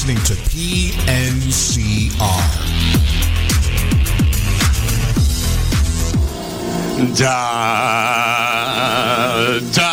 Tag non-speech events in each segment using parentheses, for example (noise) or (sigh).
listening to PNCR. Da, da,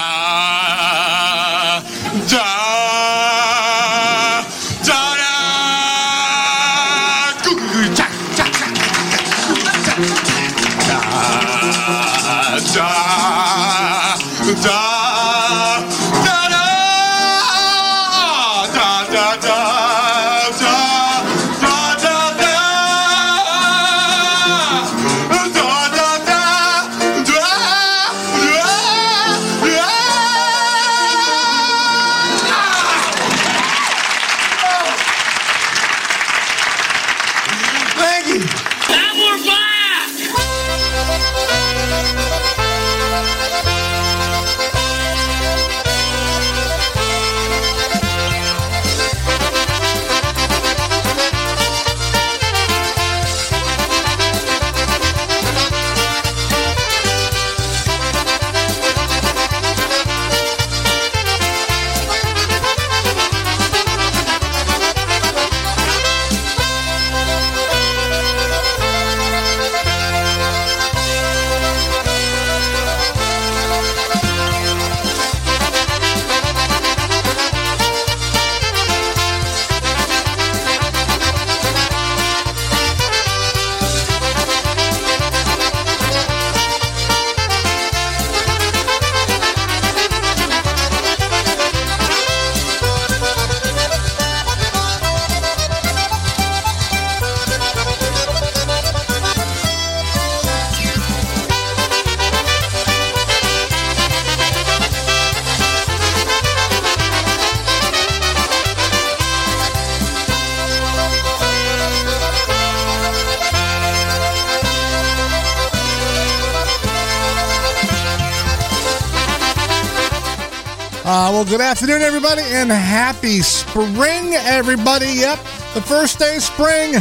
good afternoon, everybody, and happy spring, everybody. Yep, the first day of spring.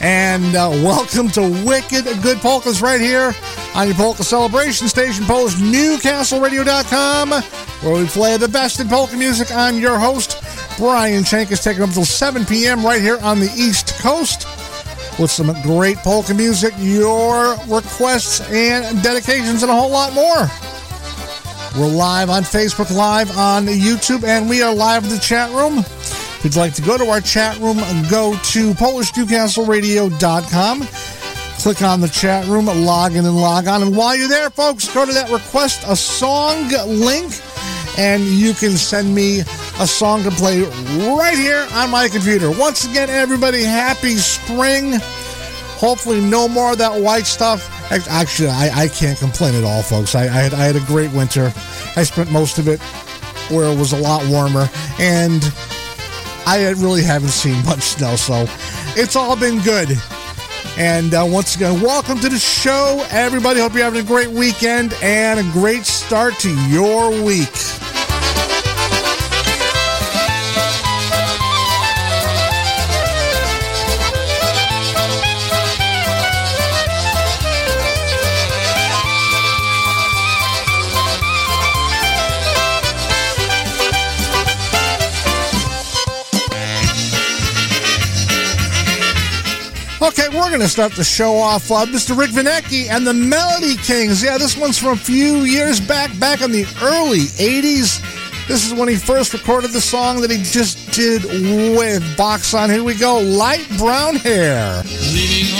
And uh, welcome to Wicked Good Polkas right here on your Polka Celebration Station, PolishNewcastleRadio.com, where we play the best in polka music. I'm your host, Brian Chenkus taking up until 7 p.m. right here on the East Coast with some great polka music, your requests and dedications, and a whole lot more. We're live on Facebook, live on YouTube, and we are live in the chat room. If you'd like to go to our chat room, go to PolishNewcastleRadio.com. Click on the chat room, log in and log on. And while you're there, folks, go to that request a song link, and you can send me a song to play right here on my computer. Once again, everybody, happy spring. Hopefully, no more of that white stuff. Actually, I, I can't complain at all, folks. I, I, had, I had a great winter. I spent most of it where it was a lot warmer, and I really haven't seen (laughs) much snow, so it's all been good. And uh, once again, welcome to the show, everybody. Hope you're having a great weekend and a great start to your week. Going to start the show off. Uh, Mr. Rick Vinecki and the Melody Kings. Yeah, this one's from a few years back, back in the early 80s. This is when he first recorded the song that he just did with Box on. Here we go Light Brown Hair. Leaving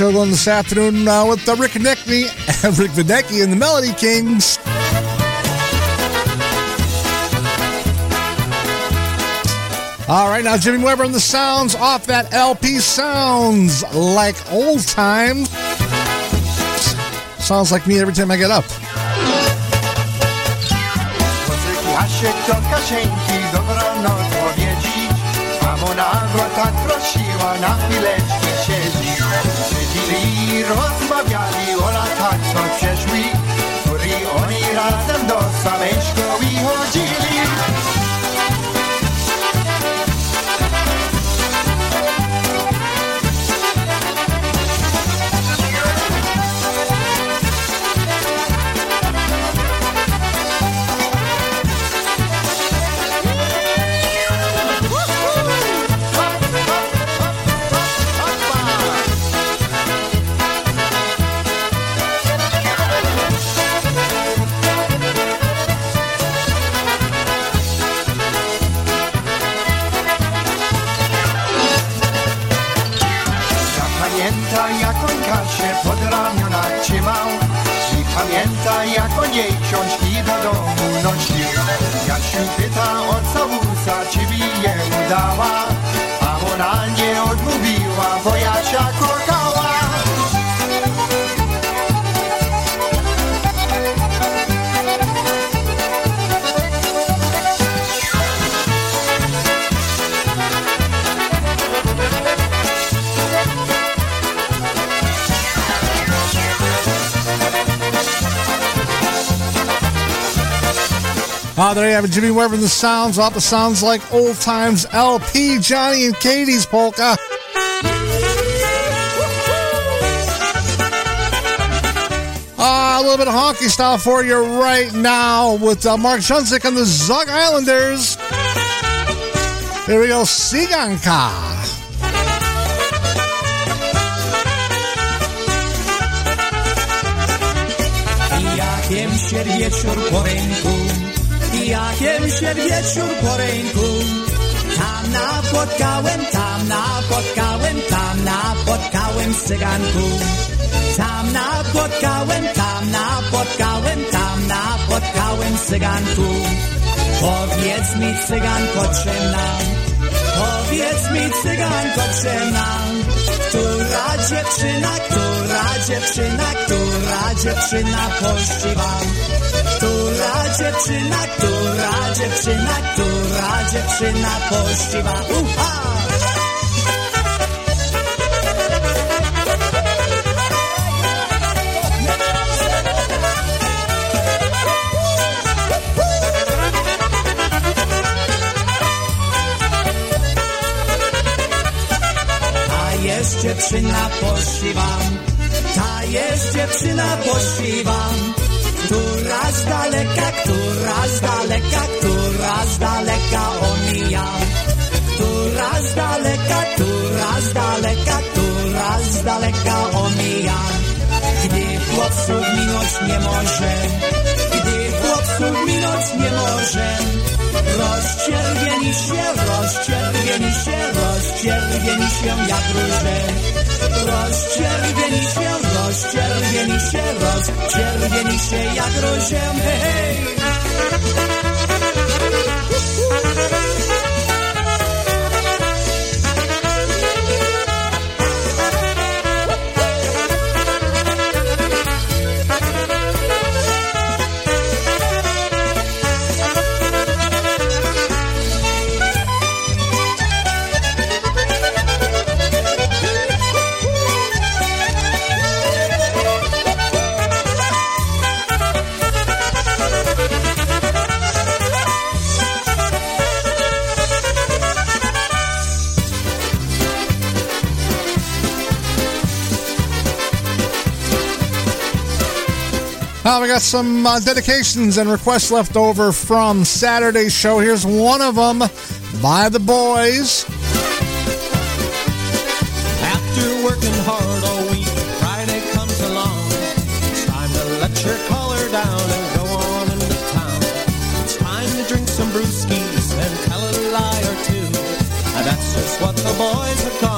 show going this afternoon uh, with uh, Rick and (laughs) Rick Videcki and the Melody Kings. All right, now Jimmy Weber and the sounds off that LP sounds like old times. Sounds like me every time I get up. Siedzieli rozmawiali o latach co przeszli Którzy oni razem do samej szkoły chodzili pamięta jak o niej książki do domu nosił Jasiu pyta o całusa, czy by je udała. A ona nie odmówiła, bo Jasia kochała Ah, there you have it, Jimmy Weber and the sounds off the sounds like old times LP, Johnny and Katie's polka. Ah, a little bit of honky style for you right now with uh, Mark Junzik and the Zug Islanders. Here we go, Siganka. Jakiem po jakiem się wieczór po ręku. Tam napotkałem, tam napotkałem, tam napotkałem cyganku. Tam napotkałem, tam napotkałem, tam napotkałem cyganku. Powiedz mi cyganko, czym nam, powiedz mi cyganko, czym nam, która dziewczyna, która dziewczyna, która dziewczyna pości wam. Która dziewczyna, która dziewczyna, która dziewczyna pościwa. Uha! Dziewczyna pościwa, ta jest dziewczyna pościwa. Która z daleka, która z daleka, która z daleka omija. Która z daleka, która z daleka, która z daleka omija. Gdy chłopców minąć nie może, minąć nie może. Rozczerwieni się, rozczerwieni się, rozczerwieni się jak róże. Rozczerwieni się, rozczerwieni się, rozczerwieni się jak róże. Hej! Uh, got some uh, dedications and requests left over from Saturday's show. Here's one of them by the boys. After working hard all week, Friday comes along. It's time to let your collar down and go on into town. It's time to drink some brewskis and tell a lie or two. And that's just what the boys are gonna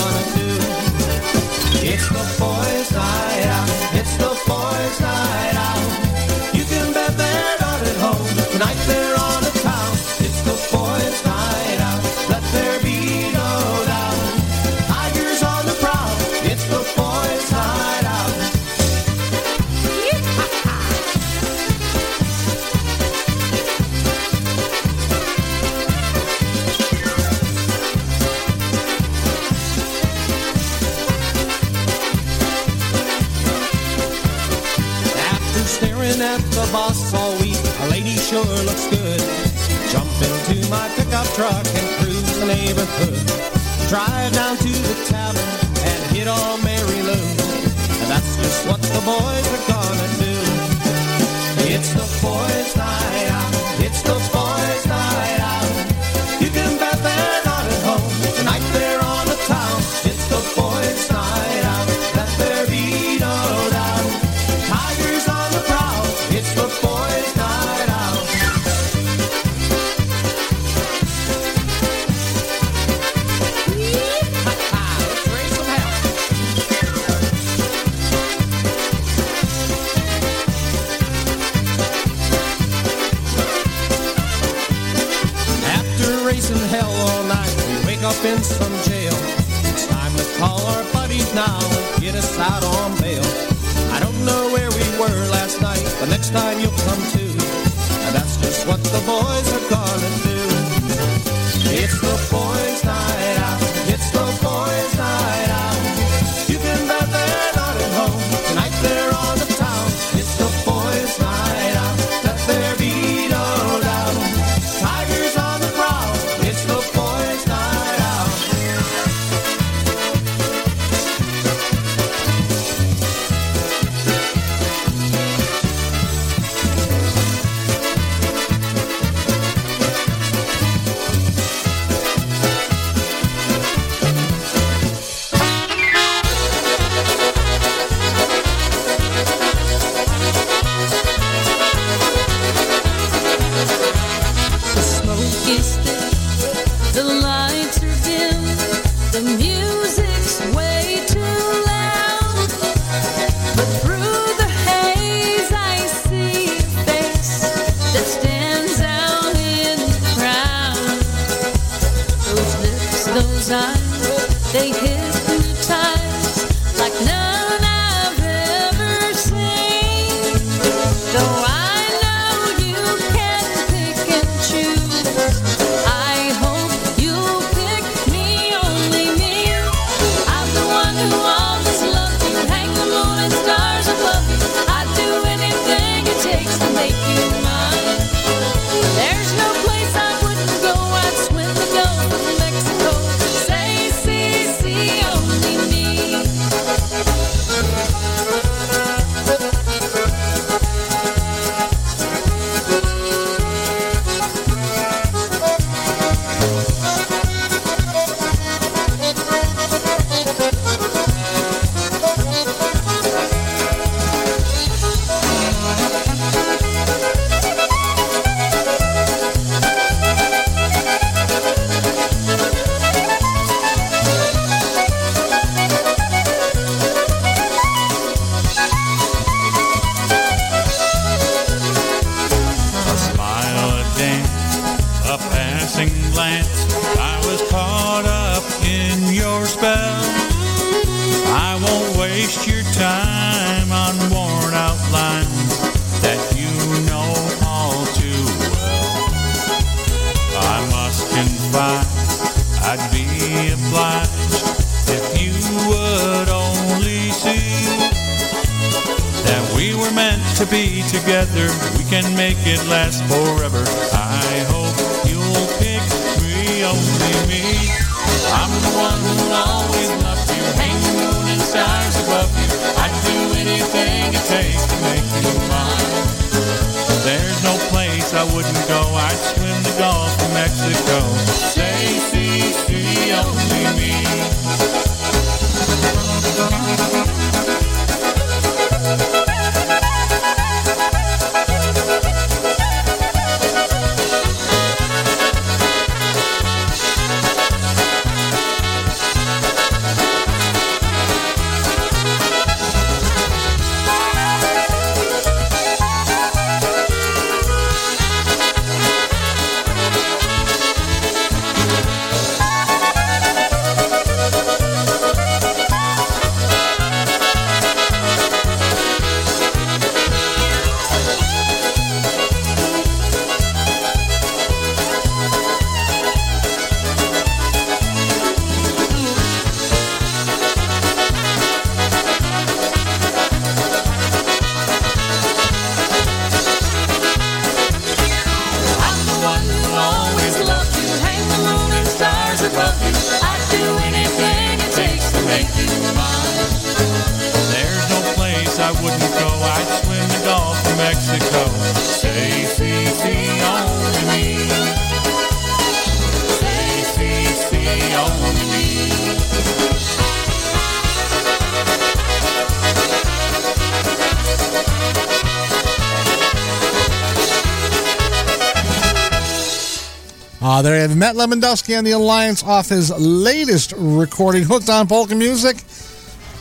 Lemondowski and the Alliance off his latest recording, Hooked on Polka Music.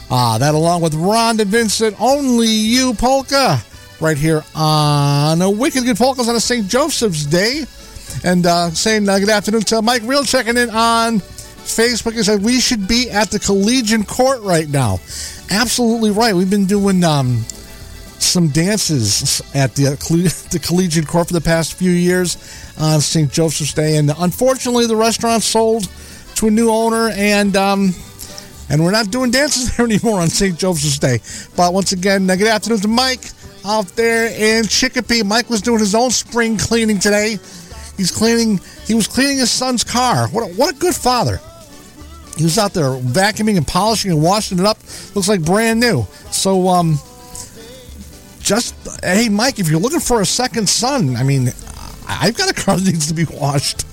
Ah, that along with Rhonda Vincent, Only You Polka, right here on a Wicked Good Polkas on a St. Joseph's Day. And uh, saying uh, good afternoon to Mike Real checking in on Facebook. He said, We should be at the Collegian Court right now. Absolutely right. We've been doing um, some dances at the, uh, (laughs) the Collegian Court for the past few years on St. Joseph's Day. And unfortunately, the restaurant sold to a new owner, and um, and we're not doing dances (laughs) there anymore on St. Joseph's Day. But once again, uh, good afternoon to Mike out there in Chicopee. Mike was doing his own spring cleaning today. He's cleaning. He was cleaning his son's car. What a, what a good father. He was out there vacuuming and polishing and washing it up. Looks like brand new. So um, just hey, Mike, if you're looking for a second son, I mean, I've got a car that needs to be washed.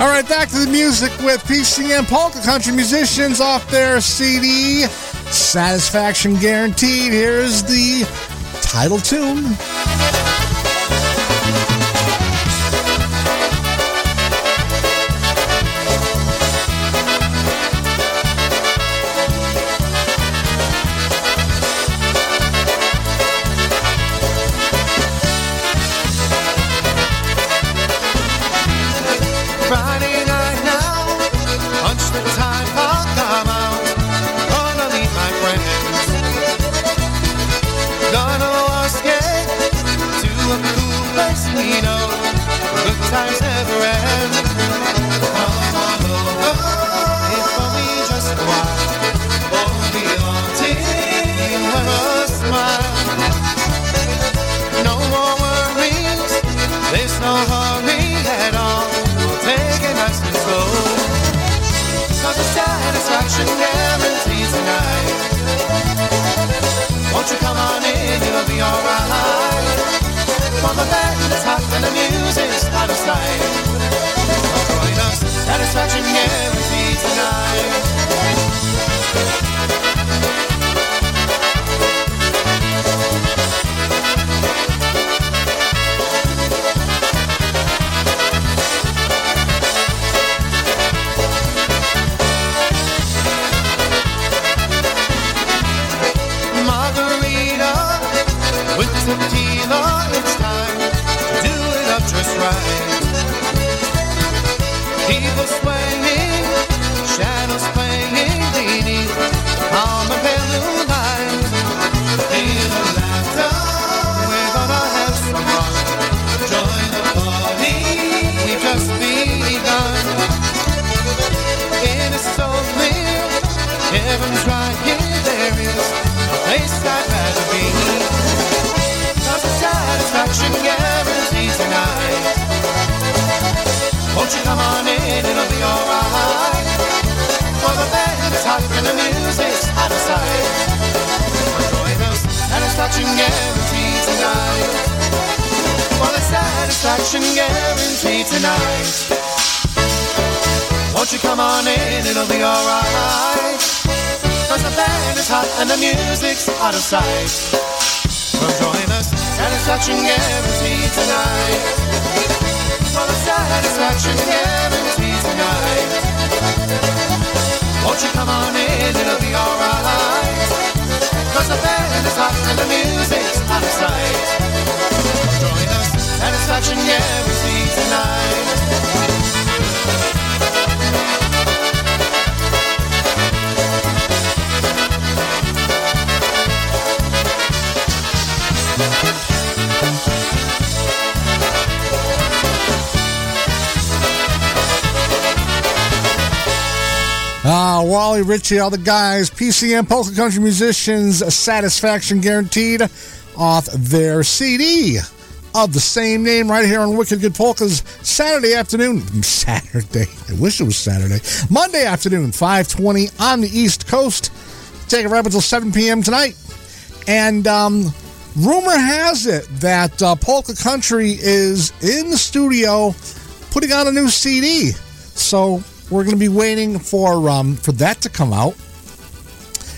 All right, back to the music with PCM Polka Country Musicians off their CD, Satisfaction Guaranteed. Here's the title tune. Ritchie, all the guys, PCM Polka Country Musicians, Satisfaction Guaranteed, off their CD, of the same name right here on Wicked Good Polkas Saturday afternoon. (laughs) Saturday. I wish it was Saturday. Monday afternoon, 520 on the East Coast. Take it right up until 7 p.m. tonight. And um, rumor has it that uh, Polka Country is in the studio putting out a new CD. So we're going to be waiting for um, for that to come out.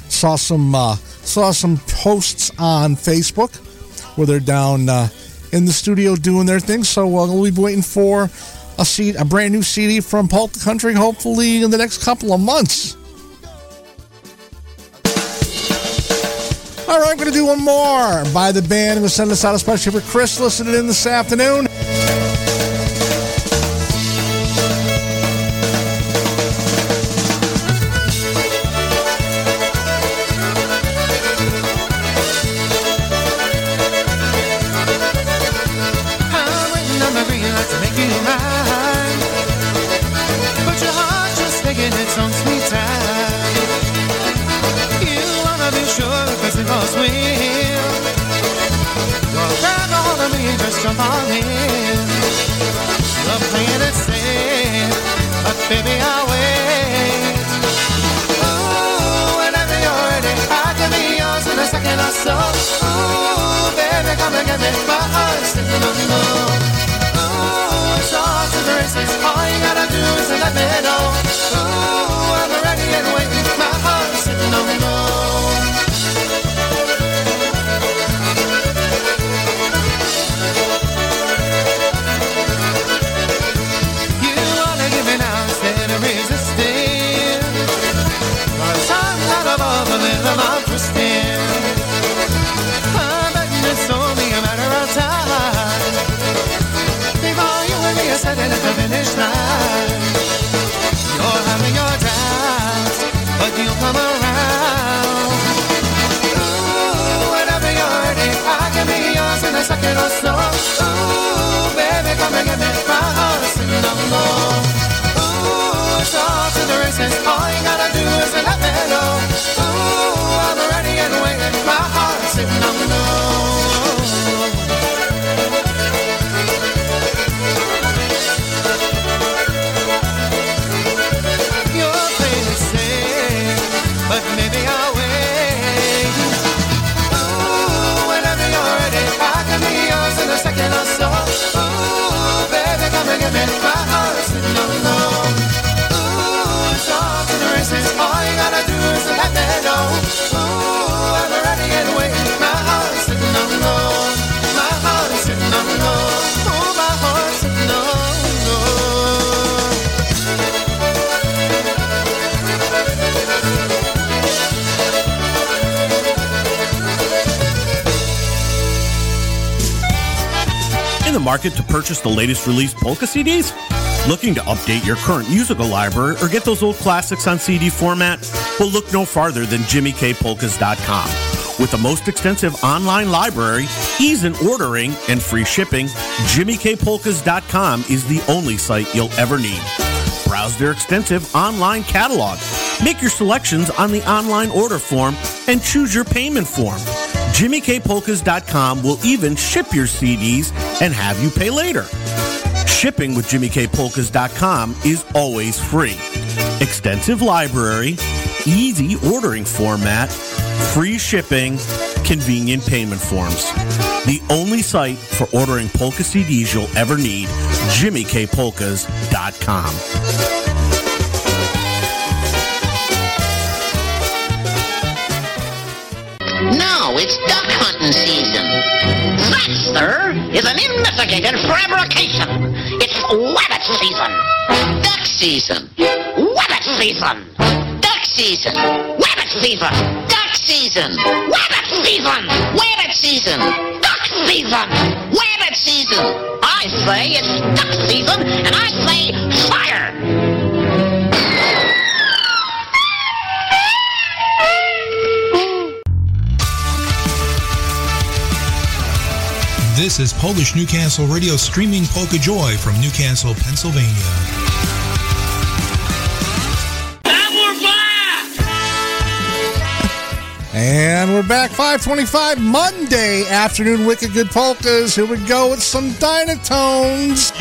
Saw some uh, saw some posts on Facebook where they're down uh, in the studio doing their thing. So uh, we'll be waiting for a CD, a brand new CD from Polka Country, hopefully in the next couple of months. All right, I'm going to do one more by the band. I'm going to send this out especially for Chris listening in this afternoon. The latest release polka CDs? Looking to update your current musical library or get those old classics on CD format? Well, look no farther than JimmyKPolkas.com. With the most extensive online library, ease in ordering, and free shipping, JimmyKPolkas.com is the only site you'll ever need. Browse their extensive online catalog. Make your selections on the online order form and choose your payment form. JimmyKPolkas.com will even ship your CDs and have you pay later. Shipping with JimmyKPolkas.com is always free. Extensive library, easy ordering format, free shipping, convenient payment forms. The only site for ordering polka CDs you'll ever need, JimmyKPolkas.com. it's duck hunting season. That, sir, is an investigated fabrication. It's wabbit season. Duck season. Wabbit season. Duck season. Wabbit season. Duck season. Wabbit season. Wabbit season. Duck season. Wabbit season. I say it's duck season, and I say fire. This is Polish Newcastle Radio streaming Polka Joy from Newcastle, Pennsylvania. And we're back 525 Monday afternoon Wicked Good Polkas. Here we go with some Dynatones.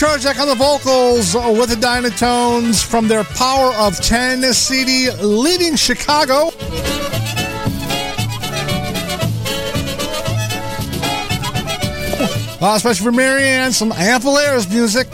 Trojac on the vocals with the Dynatones from their Power of 10 CD, leaving Chicago. Uh, especially for Marianne, some ample airs music.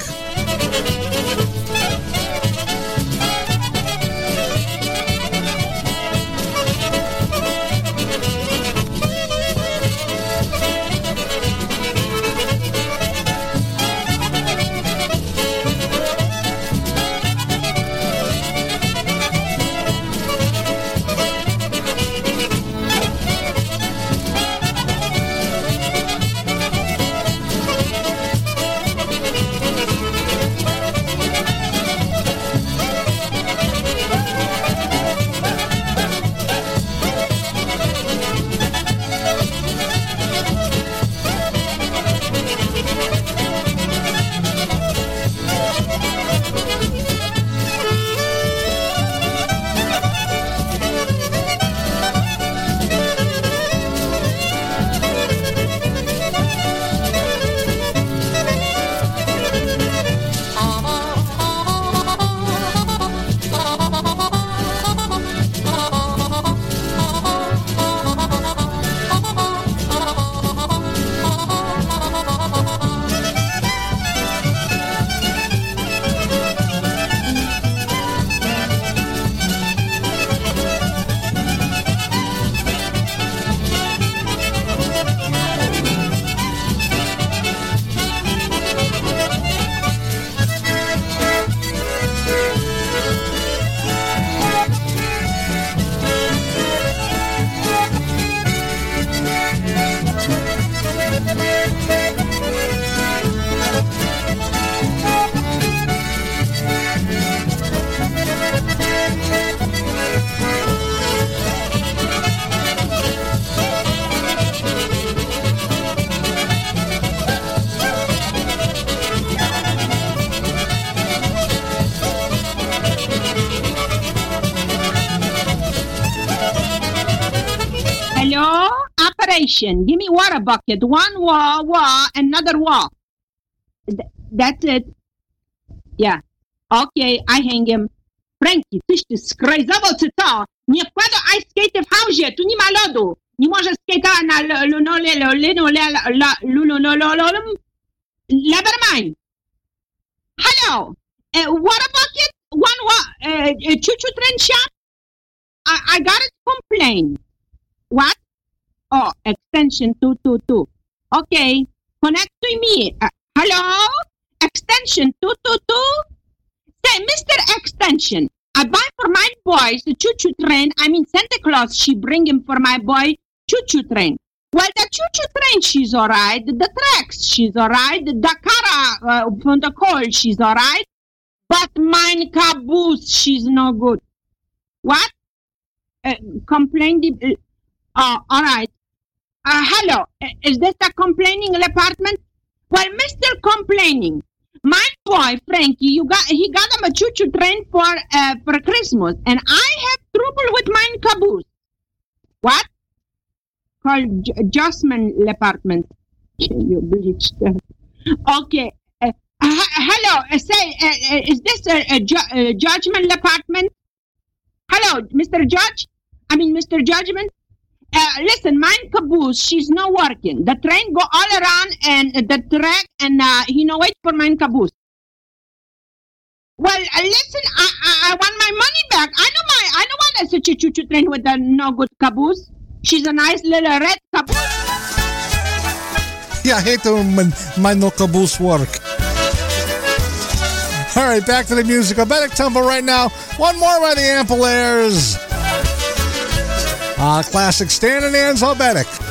Operation. Give me water bucket. One wah wah, another wah. Th- that's it. Yeah. Okay, I hang him. Frankie, tyś ty skrajzował czy co? Nie wkłada ice skate w hausie, tu nie ma lodu. Nie może skate'a na linoleum. Never mind. Hello. Uh, water bucket? One wa uh, uh, choo-choo train shop? I, I got a complaint. What? Oh, extension 222. Okay. Connect to me. Uh, hello? Extension 222? Say, Mr. Extension, I buy for my boys the choo-choo train. I mean, Santa Claus, she bring him for my boy choo-choo train. Well, the choo-choo train, she's all right. The tracks, she's all right. The Dakara uh, from the coal, she's all right. But mine caboose, she's no good. What? Uh, complain the... Uh, all right. Uh, hello. Uh, Is this the complaining department? Well, Mr. Complaining, my boy Frankie, you got he got him a choo-choo train for uh, for Christmas, and I have trouble with mine caboose. What? Called J- adjustment department. Can (laughs) you bleach that? Okay. Uh, hello. Uh, say, uh, uh, is this a, a, a judgment department? Hello, Mr. Judge. I mean, Mr. Judgment. Uh, listen, mine caboose, she's not working. The train go all around and the track, and uh, he no wait for mine caboose. Well, uh, listen, I, I I want my money back. I know my I don't want such a choo choo train with a no good caboose. She's a nice little red caboose. Yeah, I hate when my no caboose work. All right, back to the music. Albetic Temple right now. One more by the Ampliers. Uh, classic Stan and Ann's Albetic.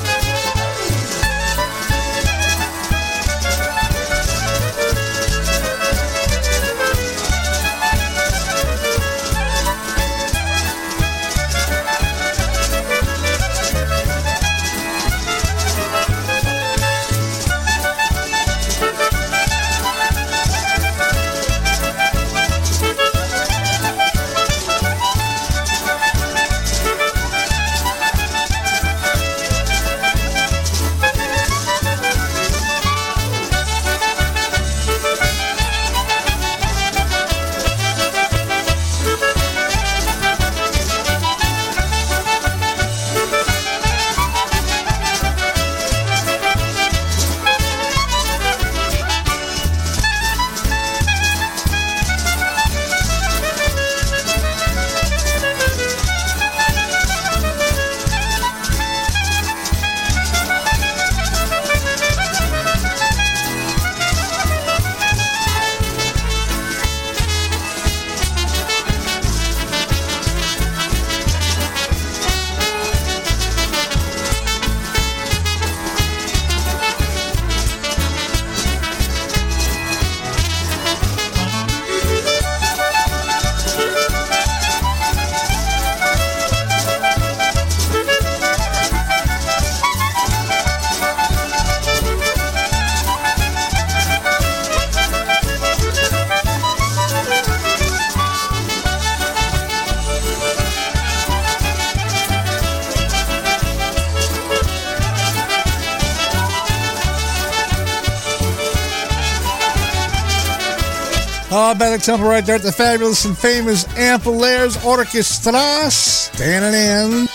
Albetic Temple right there at the fabulous and famous Ampliers Orchestra. Standing in.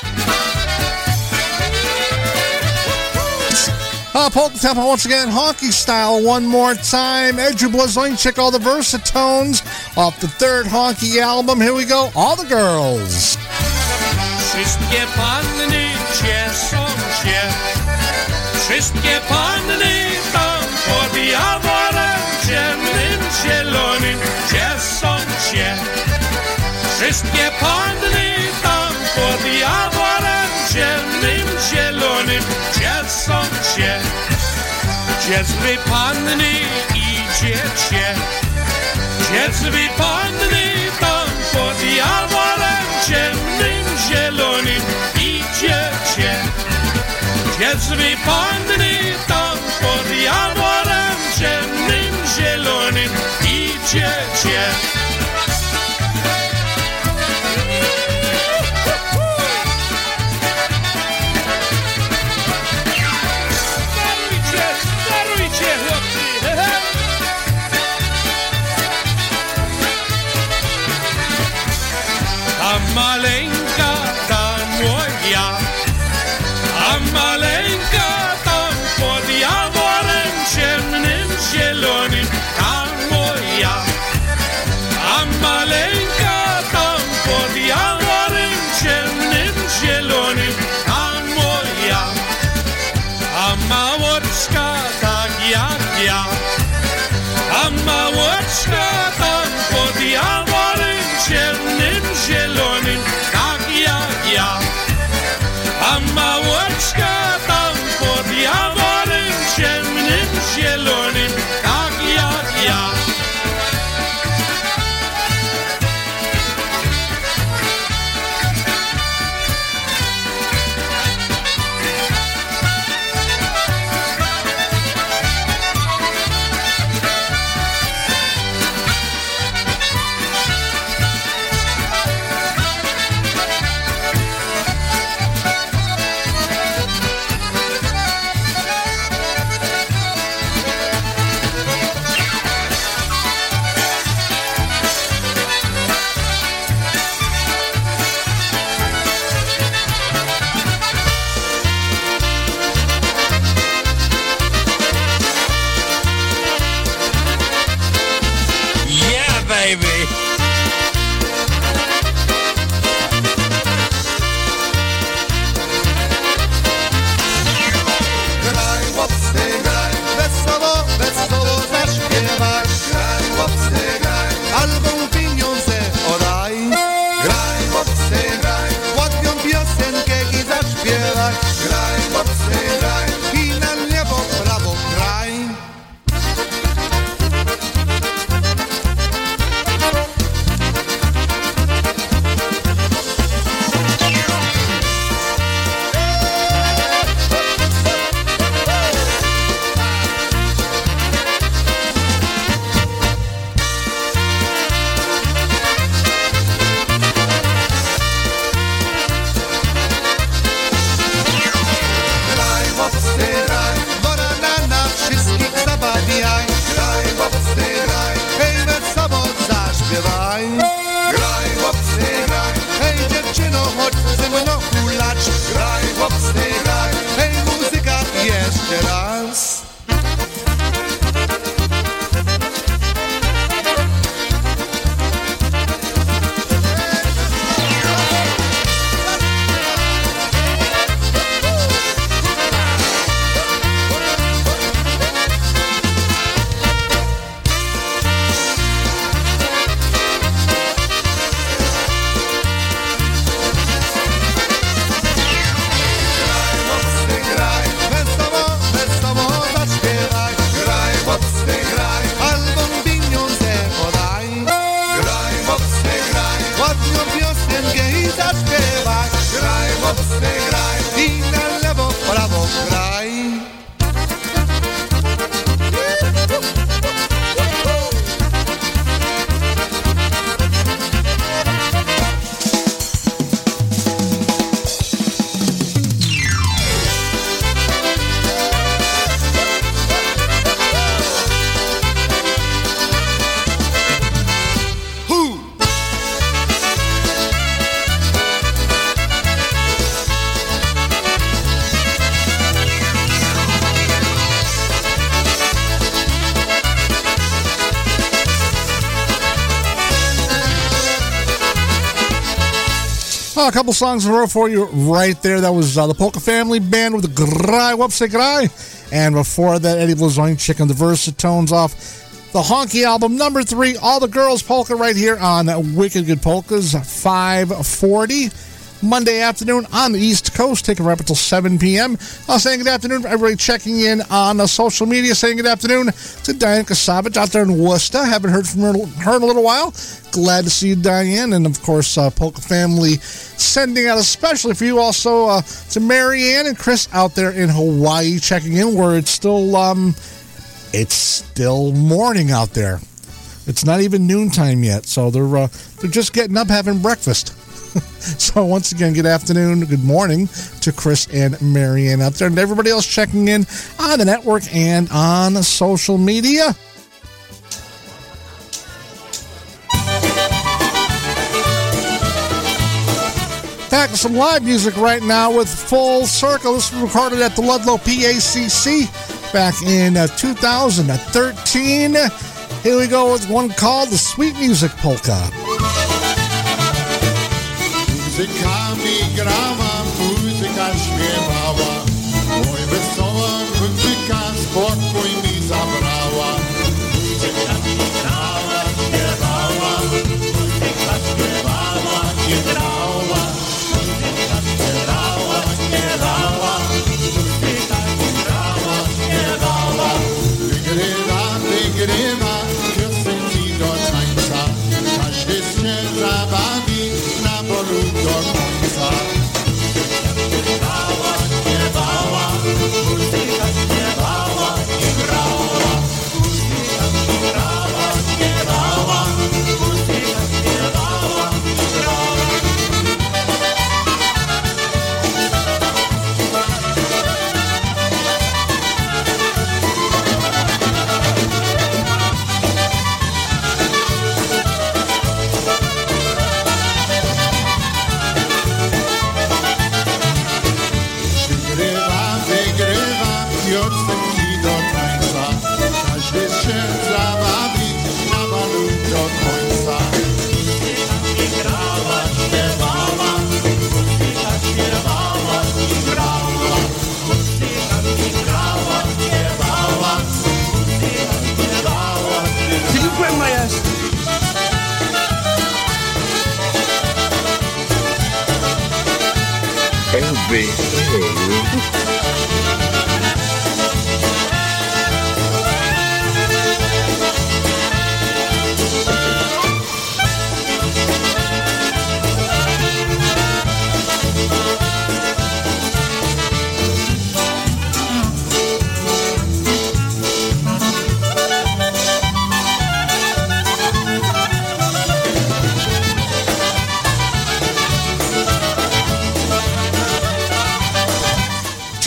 Uh, Polka Temple once again, honky style one more time. Eddie Blazonczyk all the versatones off the third honky album. Here we go, All the Girls. Zielonym cieszą się. Wszystkie panny tam pod jaworem ciemnym, zielonym cieszą się. Gdzie zły panny idziecie? Gdzie zły panny tam pod jaworem ciemnym, zielonym idziecie? Gdzie zły panny tam pod jaworem ciemnym, zielonym cię, cię. A couple songs in a row for you right there. That was uh, the Polka Family Band with the Grai Wupse Grai. And before that, Eddie Blazonczyk and the Versatones off the Honky album, number three, All the Girls Polka, right here on Wicked Good Polkas, 540. Monday afternoon on the East Coast, taking right up until 7 p.m. Uh, saying good afternoon, everybody checking in on uh, social media, saying good afternoon to Diane Kasavich out there in Worcester. Haven't heard from her, her in a little while. Glad to see you, Diane. And of course, uh, Polka Family sending out especially for you also uh, to Marianne and Chris out there in Hawaii checking in where it's still, um, it's still morning out there. It's not even noontime yet, so they're uh, they're just getting up having breakfast. (laughs) so once again, good afternoon, good morning to Chris and Marianne out there, and everybody else checking in on the network and on social media. Back with some live music right now with Full Circle. This was recorded at the Ludlow PACC back in uh, 2013. Here we go with one called the Sweet Music Polka. Sikami grama muzika śpiewała Mój wesoła muzyka składała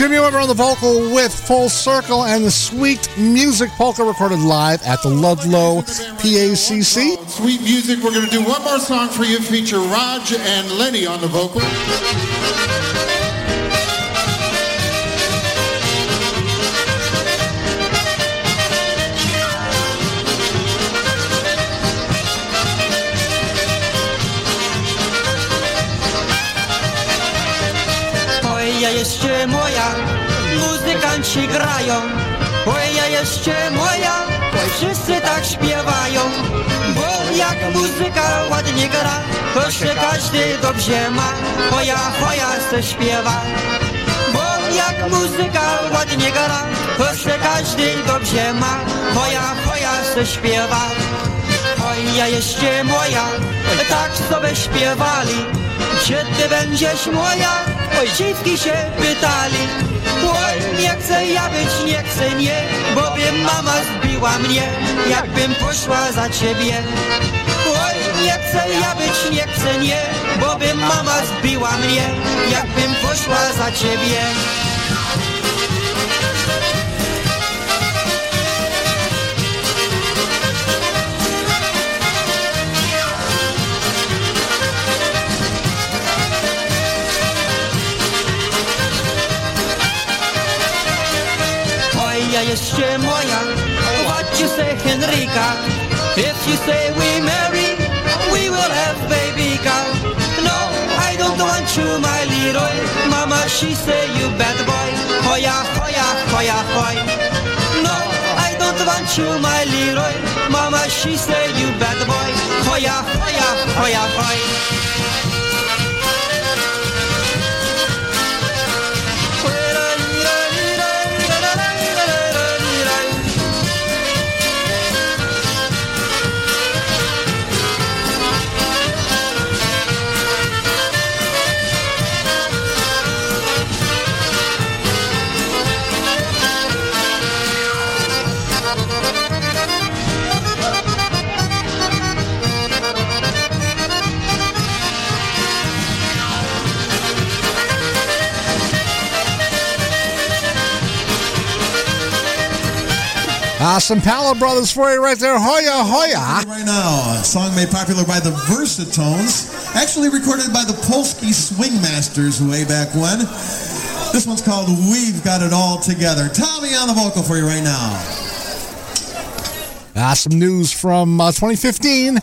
Jimmy Weber on the vocal with Full Circle and the Sweet Music Polka recorded live at the Ludlow PACC. Sweet music. We're going to do one more song for you. Feature Raj and Lenny on the vocal. Jeszcze moja, muzykanci grają. Oj, ja jeszcze moja, oj, wszyscy tak śpiewają. Bo jak muzyka ładnie gra, to się każdy dobrze ma. Hoja, hoja se śpiewa. Bo jak muzyka ładnie gra, to się każdy dobrze ma. Hoja, hoja se śpiewa. Oj, ja jeszcze moja, tak sobie śpiewali. Ty będziesz moja? Oj, się pytali. Oj, nie chcę ja być, nie chcę nie, bowiem mama zbiła mnie, jakbym poszła za ciebie. Oj, nie chcę ja być, nie chcę nie, bowiem mama zbiła mnie, jakbym poszła za ciebie. Jeszcze moja, what you say Henryka? If you say we marry, we will have baby girl. No, I don't want you, my Leroy. Mama, she say you bad boy. Hoya, hoya, hoya, hoy. No, I don't want you, my Leroy. Mama, she say you bad boy. Hoya, hoya, hoya, hoy. Awesome Palo Brothers for you right there. Hoya, hoya. Right now, a song made popular by the Versatones, actually recorded by the Polsky Swingmasters way back when. This one's called We've Got It All Together. Tommy on the vocal for you right now. Awesome news from uh, 2015.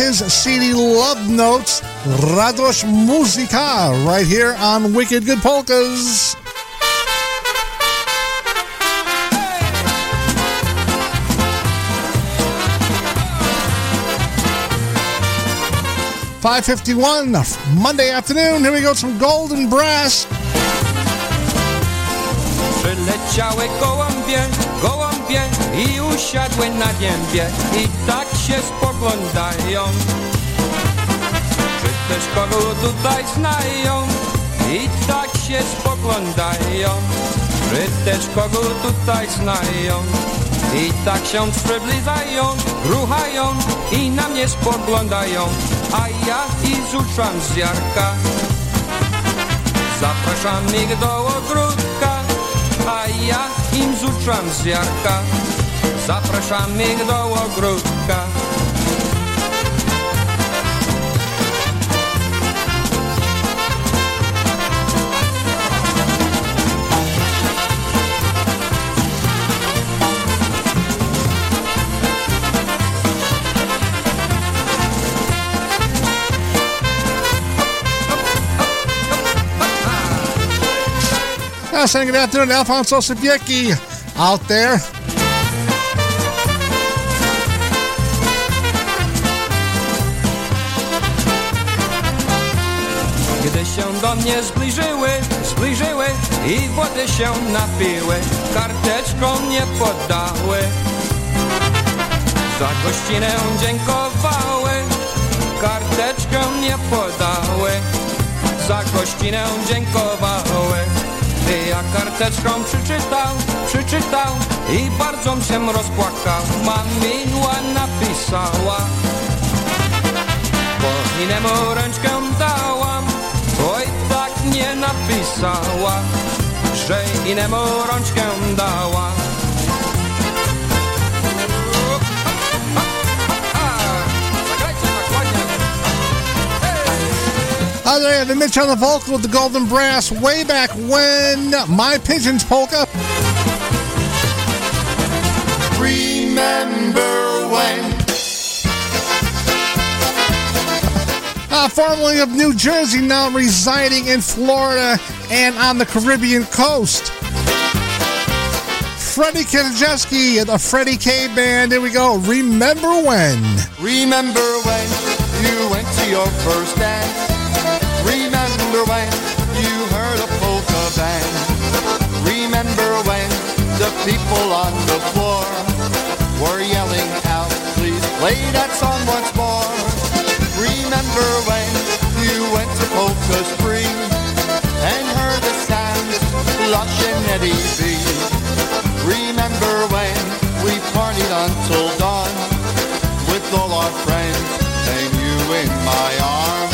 His CD Love Notes, Radosh Muzika, right here on Wicked Good Polkas. Five fifty-one Monday afternoon. Here we go. Some Golden Brass. I usiadły na niebie i tak się spoglądają. Czy też kogo tutaj znają i tak się spoglądają. Czy też kogo tutaj znają i tak się przybliżają, ruchają i na mnie spoglądają, a ja i zuszam z jarka. Zapraszam ich do ogródka, a ja im zuczam z jarka. Zapraszam ich do ogródka. Saying good afternoon Alfonso Sibiecki out there. Gdy się do mnie zbliżyły, zbliżyły i wody się napiły, karteczką nie podały. Za gościnę dziękowały, karteczkę nie podały. Za gościnę dziękowały. Ja karteczką przeczytał, przeczytał i bardzo się rozpłakał. Mamiła napisała, bo innemu ręczkę dałam, oj tak nie napisała, że innemu rączkę dała. Hi there, the Mitch on the vocal with the Golden Brass way back when My Pigeons Polka. Remember when Uh, formerly of New Jersey, now residing in Florida and on the Caribbean coast. Freddie Kendzierski, the Freddie K Band. Here we go. Remember when? Remember when you went to your first dance? Remember when you heard a polka band? Remember when the people on the floor were yelling out, please play that song once more? Remember when you went to Polka Spring and heard the sounds, Lush and Eddie B? Remember when we partied until dawn with all our friends and you in my arms?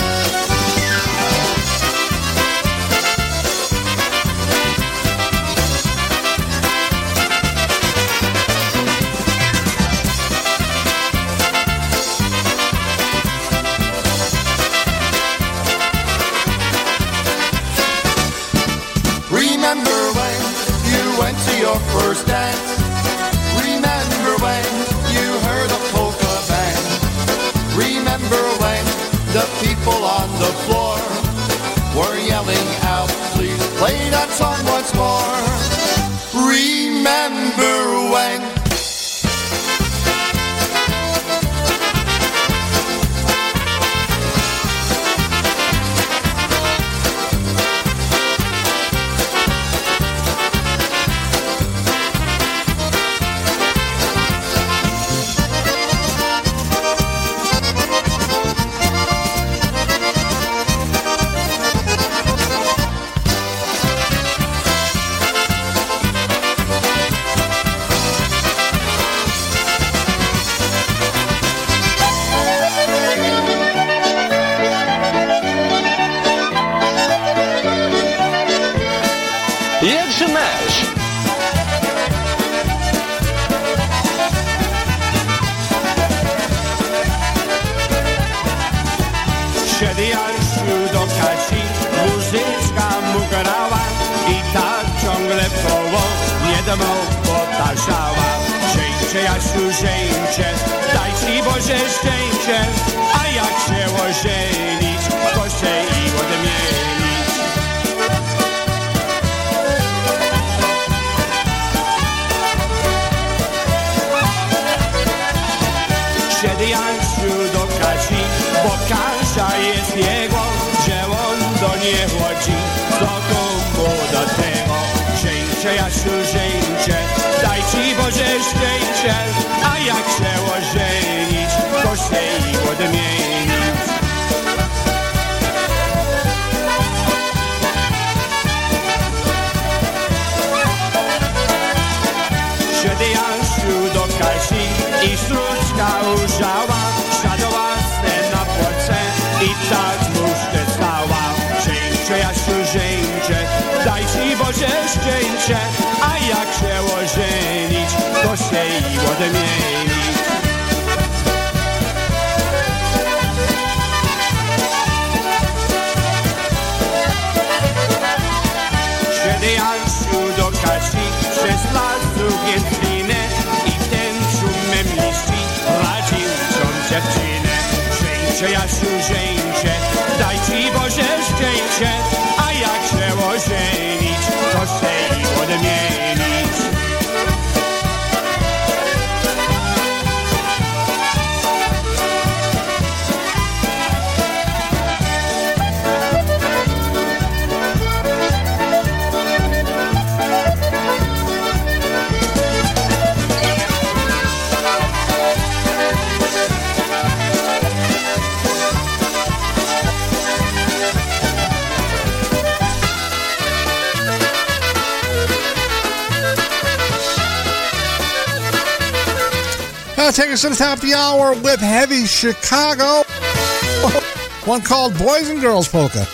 Us the hour with Heavy Chicago. (laughs) One called Boys and Girls Polka.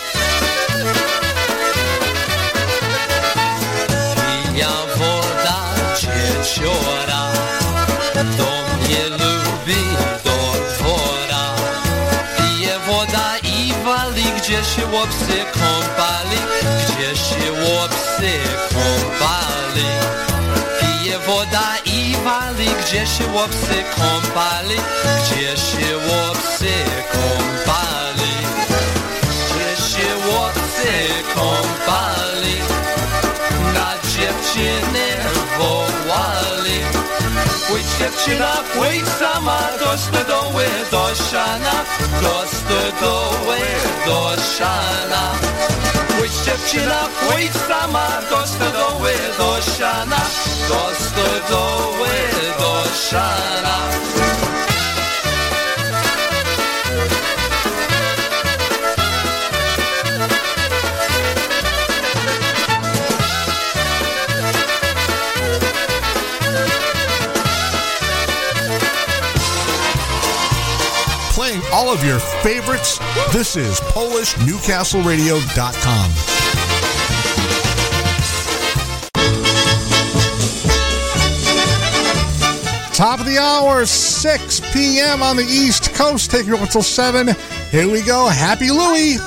Ja woda cieciora mnie lubi do dwora Pije woda i wali Gdzie się łopsy kąpali Gdzie się łopsy kąpali Pije woda i wali Gdzie się łopsy kąpali Gdzie się łopsy kąpali Gdzie się łopsy kąpali na dziewczyny wołali. Pójdź dziewczyna, pójdź sama do stodoły, do siana, do stodoły, do siana. Pójdź dziewczyna, pójdź sama do stodoły, do siana, do stodoły, do siana. Of your favorites. This is PolishNewcastleRadio.com. Top of the hour, 6 p.m. on the East Coast. Take you up until 7. Here we go. Happy Louie.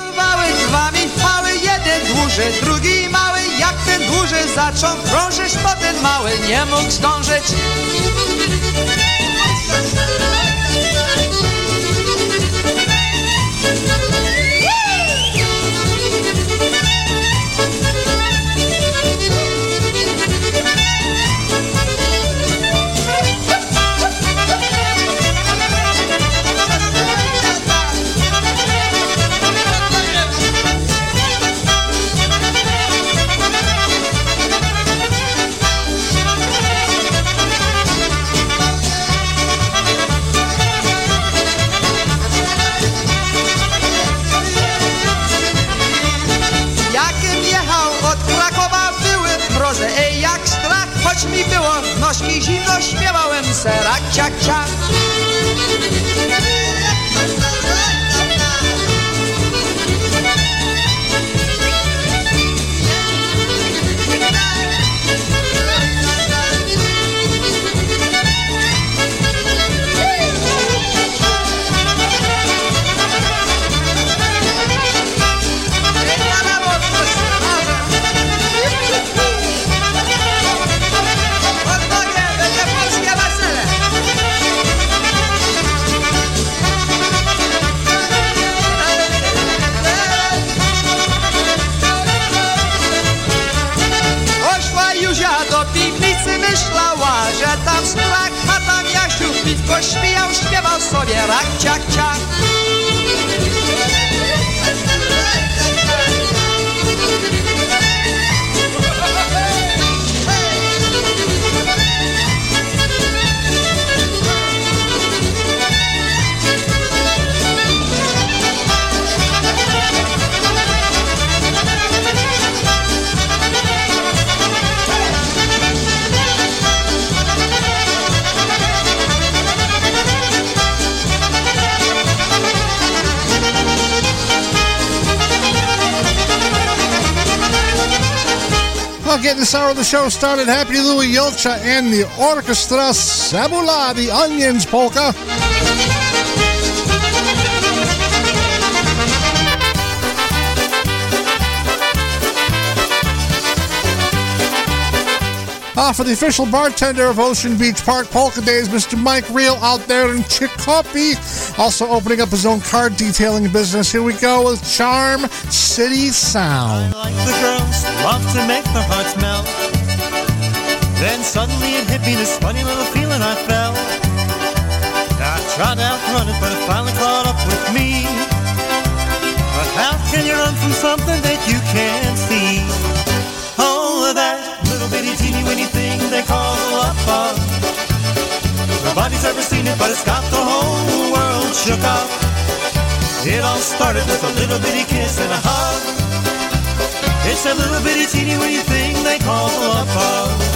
śpiewałem sera cia cia. Śpijał, śpiewał sobie rak, ciak, ciak. Well, getting this hour of the show started. Happy Louis Julcia and the Orchestra Sabula, the Onions Polka. Ah, for the official bartender of Ocean Beach Park Polka Days, Mr. Mike Reel out there in Chicopee. Also opening up his own car detailing business. Here we go with Charm City Sound. Like the girls love to make their hearts melt. Then suddenly it hit me this funny little feeling I felt. I tried to outrun it, but it finally caught up with me. But how can you run from something that you can't see? Oh, that little bitty teeny weeny thing they call love. Nobody's ever seen it, but it's got the whole world shook up. It all started with a little bitty kiss and a hug. It's a little bitty teeny weeny thing they call love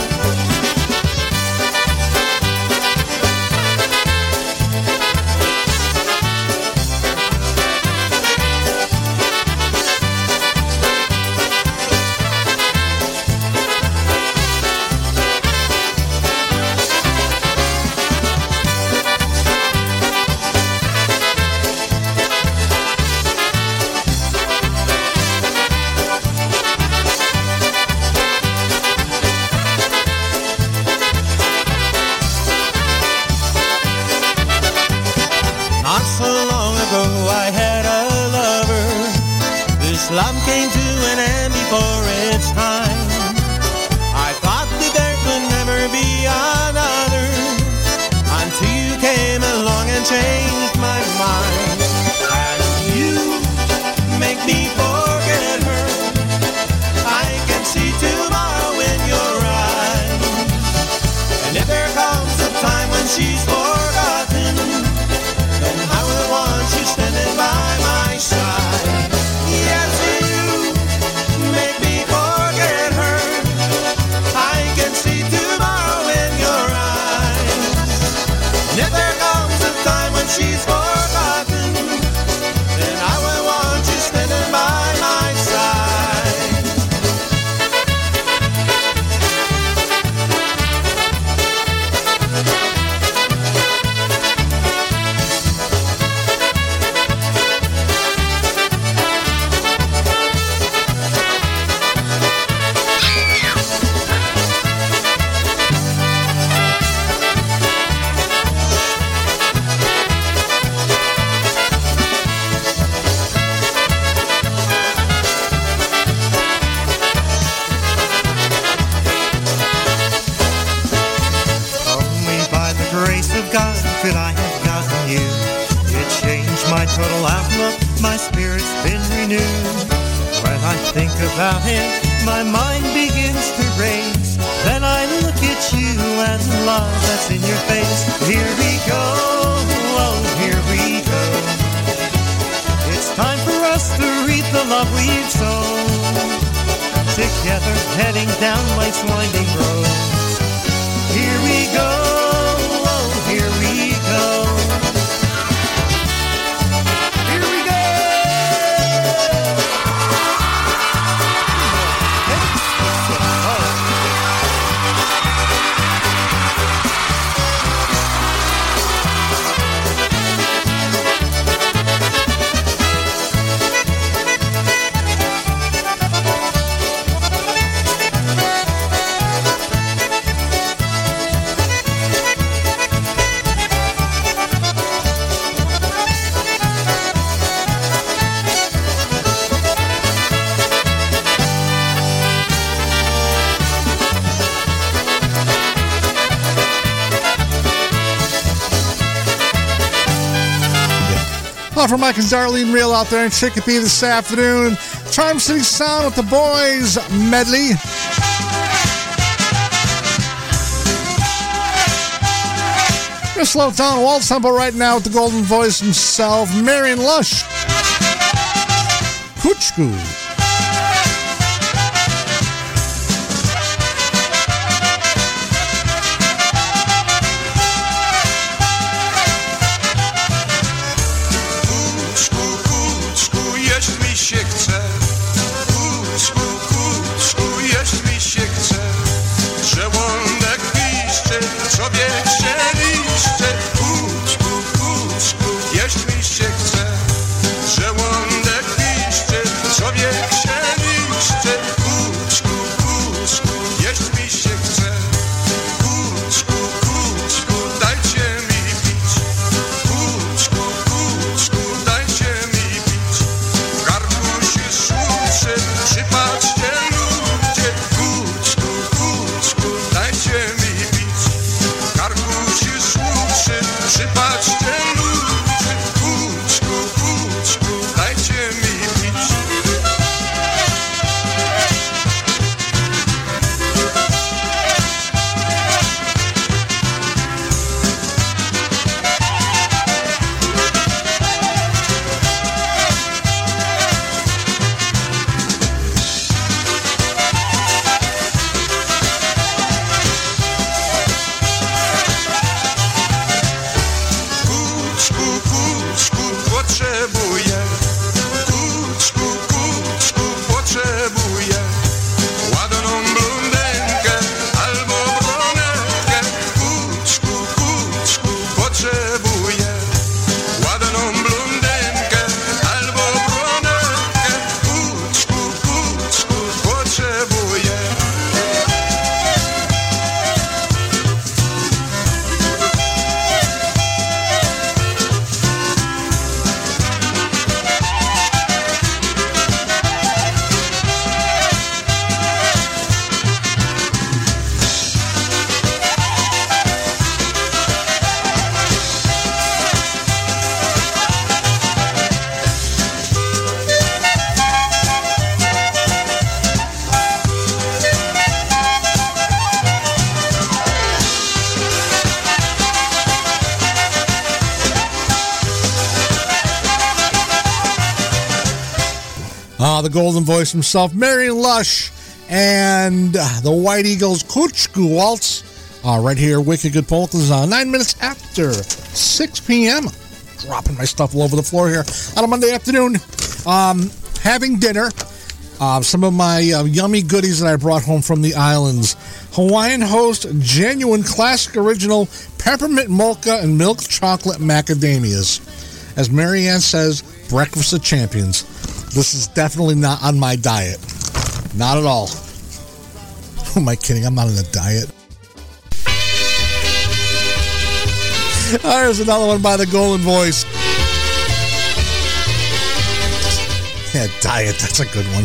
and Darlene Real out there in Chicopee this afternoon. Charm City Sound with the boys medley. Gonna slow down. Waltz tempo right now with the golden voice himself, Marion Lush. Kuchku. Voice himself, Marion Lush, and uh, the White Eagles, Kuchku Waltz, uh, right here, Wicked Good Polkas, uh, nine minutes after 6 p.m. Dropping my stuff all over the floor here on a Monday afternoon. Um, having dinner. Uh, some of my uh, yummy goodies that I brought home from the islands. Hawaiian Host genuine classic original peppermint mocha and milk chocolate macadamias. As Marianne says, breakfast of champions. This is definitely not on my diet. Not at all. Who (laughs) am I kidding? I'm not on a diet. There's another one by the Golden Voice. Yeah, diet. That's a good one.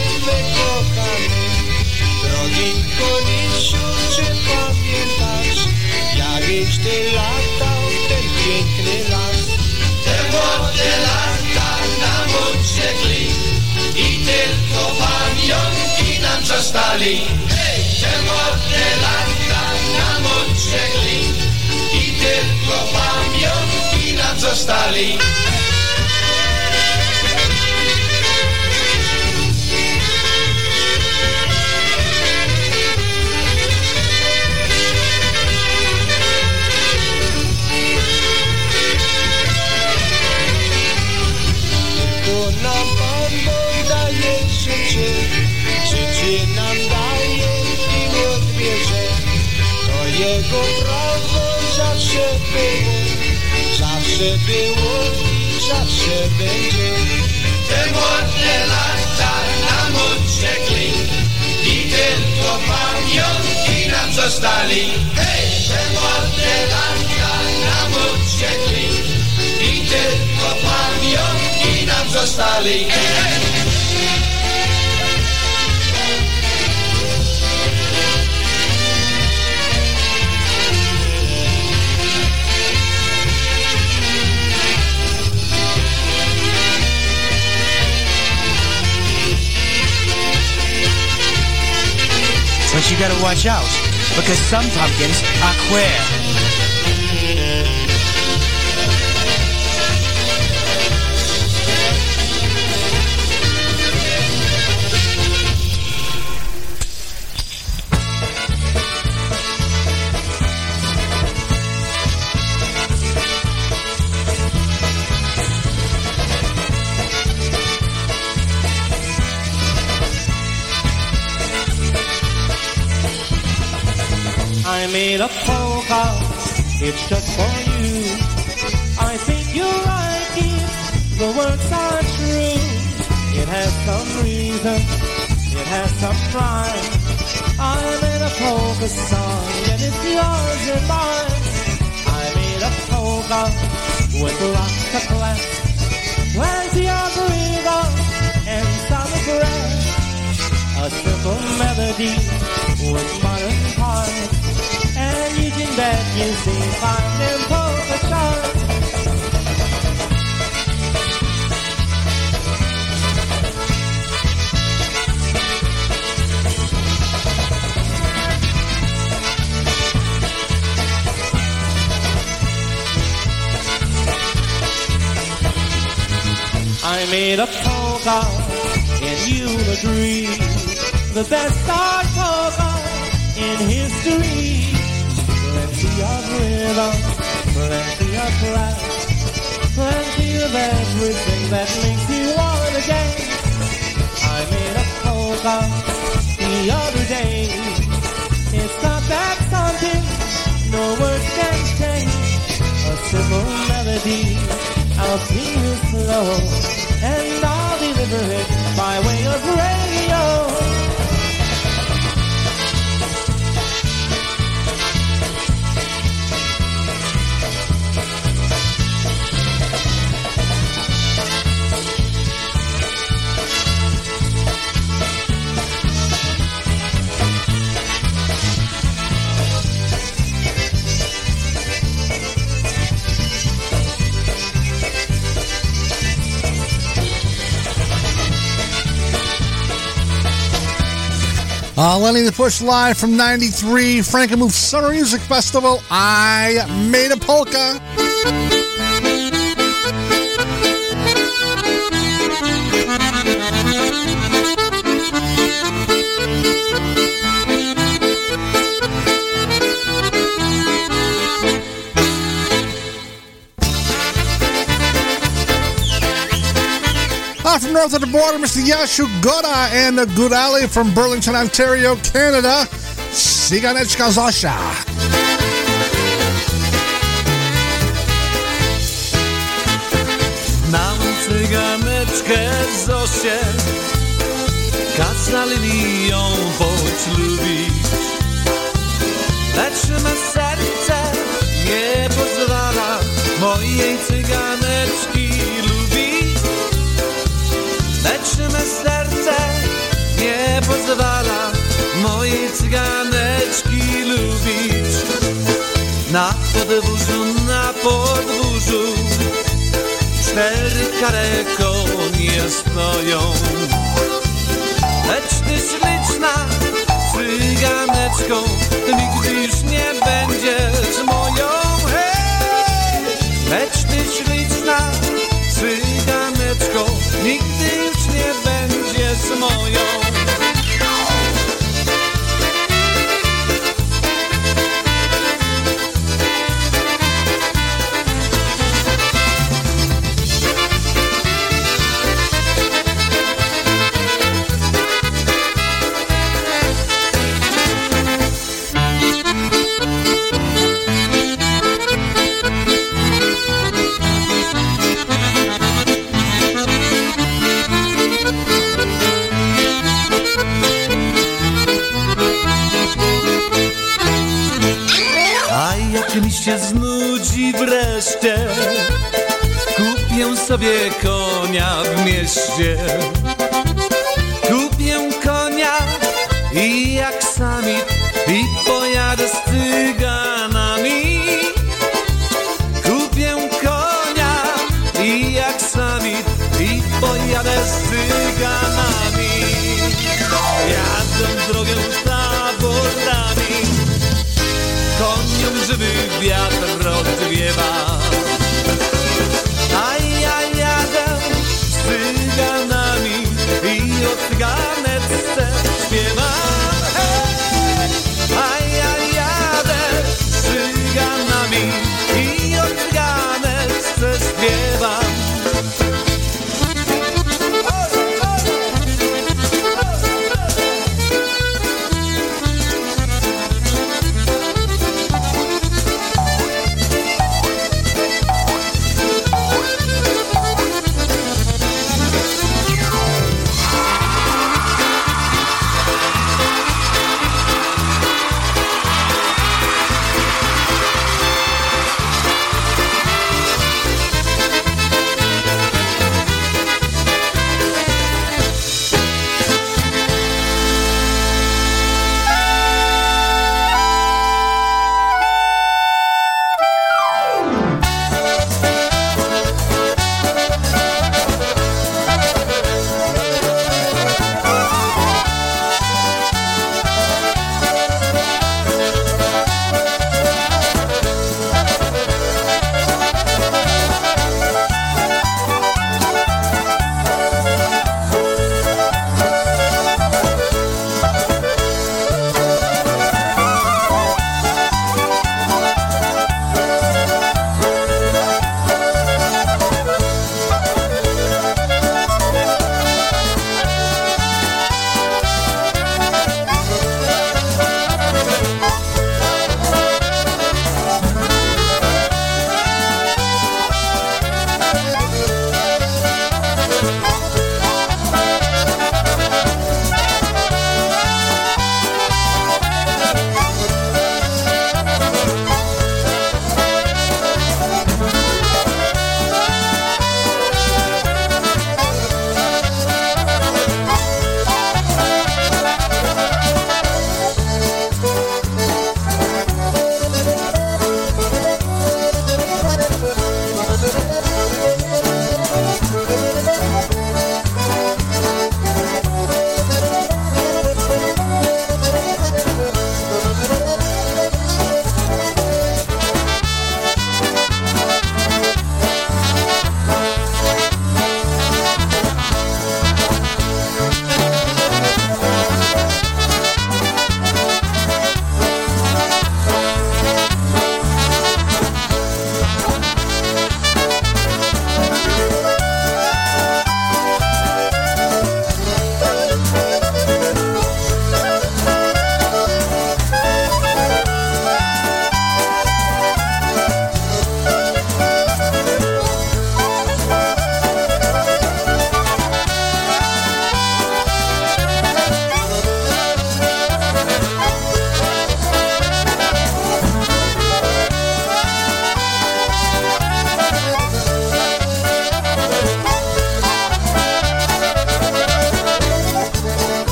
Kolisiu, czy pamiętasz, jakieś ty latał ten piękny las? Te młode lata nam uciekli i tylko pamiątki nam zostali. Te młode lata nam uciekli i tylko pamiątki nam zostali. Jego prawo zawsze było, zawsze było i zawsze będzie. Te młode lata nam uciekli i tylko pamiątki nam zostali. Hej, te młode lata nam uciekli i tylko pamiątki nam zostali. Hej. You gotta watch out, because some pumpkins are queer. Made a polka, it's just for you. I think you'll like it, the words are true. It has some reason, it has some rhyme. I made a polka song, and it's yours and mine. I made a polka with lots of class, plenty of rhythm, and some breath. A simple melody with modern you them polka charts. I made a polka, and you'll agree, the best art polka in history. Of rhythm, plenty of class, plenty of everything that makes you wanna dance. I made a polka the other day. It's not that something no words can change. A simple melody, I'll sing it slow, and I'll deliver it by way of radio. Uh, Lenny the Push live from 93 Frankenmuth Summer Music Festival. I made a polka. North of the border, Mr. Yashu Goda and the Gudali from Burlington, Ontario, Canada. Siganeczka Zosia. Mam cyganeczkę Zosię Kazali ją poślubić Lecz me serce nie pozwala Mojej cyganeczki Me serce nie pozwala Mojej cyganeczki lubić. Na podwórzu, na podwórzu Cztery kare konie stoją. Lecz ty śliczna cyganeczką Nigdy już nie będziesz moją. Hej! Lecz ty śliczna cyganeczką Nigdy moją sobie konia w mieście. Kupię konia i jak samit i pojadę z cyganami. Kupię konia i jak samit i pojadę z cyganami. Jadę drogę taborami, koniom żywy wiatr odwiewa. I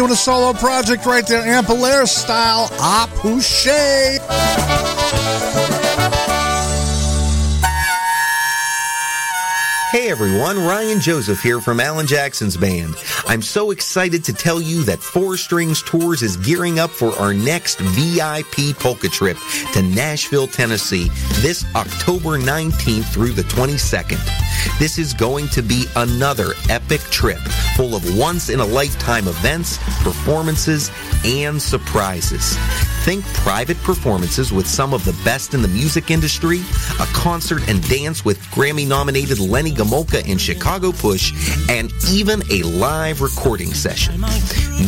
doing a solo project right there, Ampalair style, Apouche. Hey everyone, Ryan Joseph here from Alan Jackson's band. I'm so excited to tell you that Four Strings Tours is gearing up for our next VIP polka trip to Nashville, Tennessee this October 19th through the 22nd. This is going to be another epic trip full of once in a lifetime events, performances, and surprises. Think private performances with some of the best in the music industry, a concert and dance with Grammy nominated Lenny Gomulka and Chicago Push, and even a live recording session.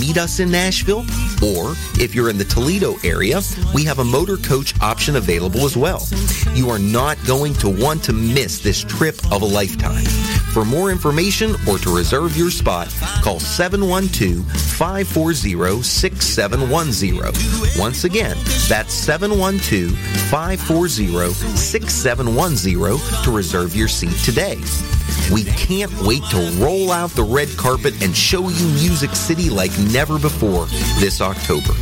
Meet us in Nashville, or if you're in the Toledo area, we have a motor coach option available as well. You are not going to want to miss this trip of a lifetime. For more information or to reserve your spot, call 712 540 6710. Once again, that's 712 540 6710 to reserve your seat today. We can't wait to roll out the red carpet and show you Music City like never before this October.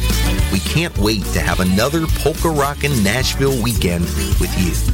We can't wait to have another polka rockin' Nashville weekend with you.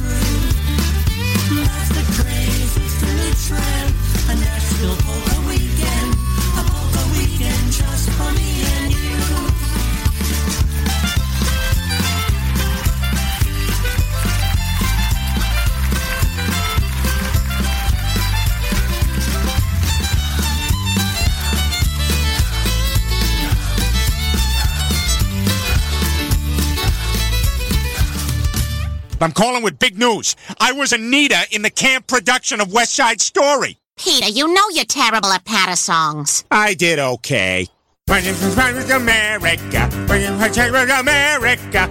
I'm calling with big news. I was Anita in the camp production of West Side Story. Peter, you know you're terrible at patter songs. I did okay. America, America, America,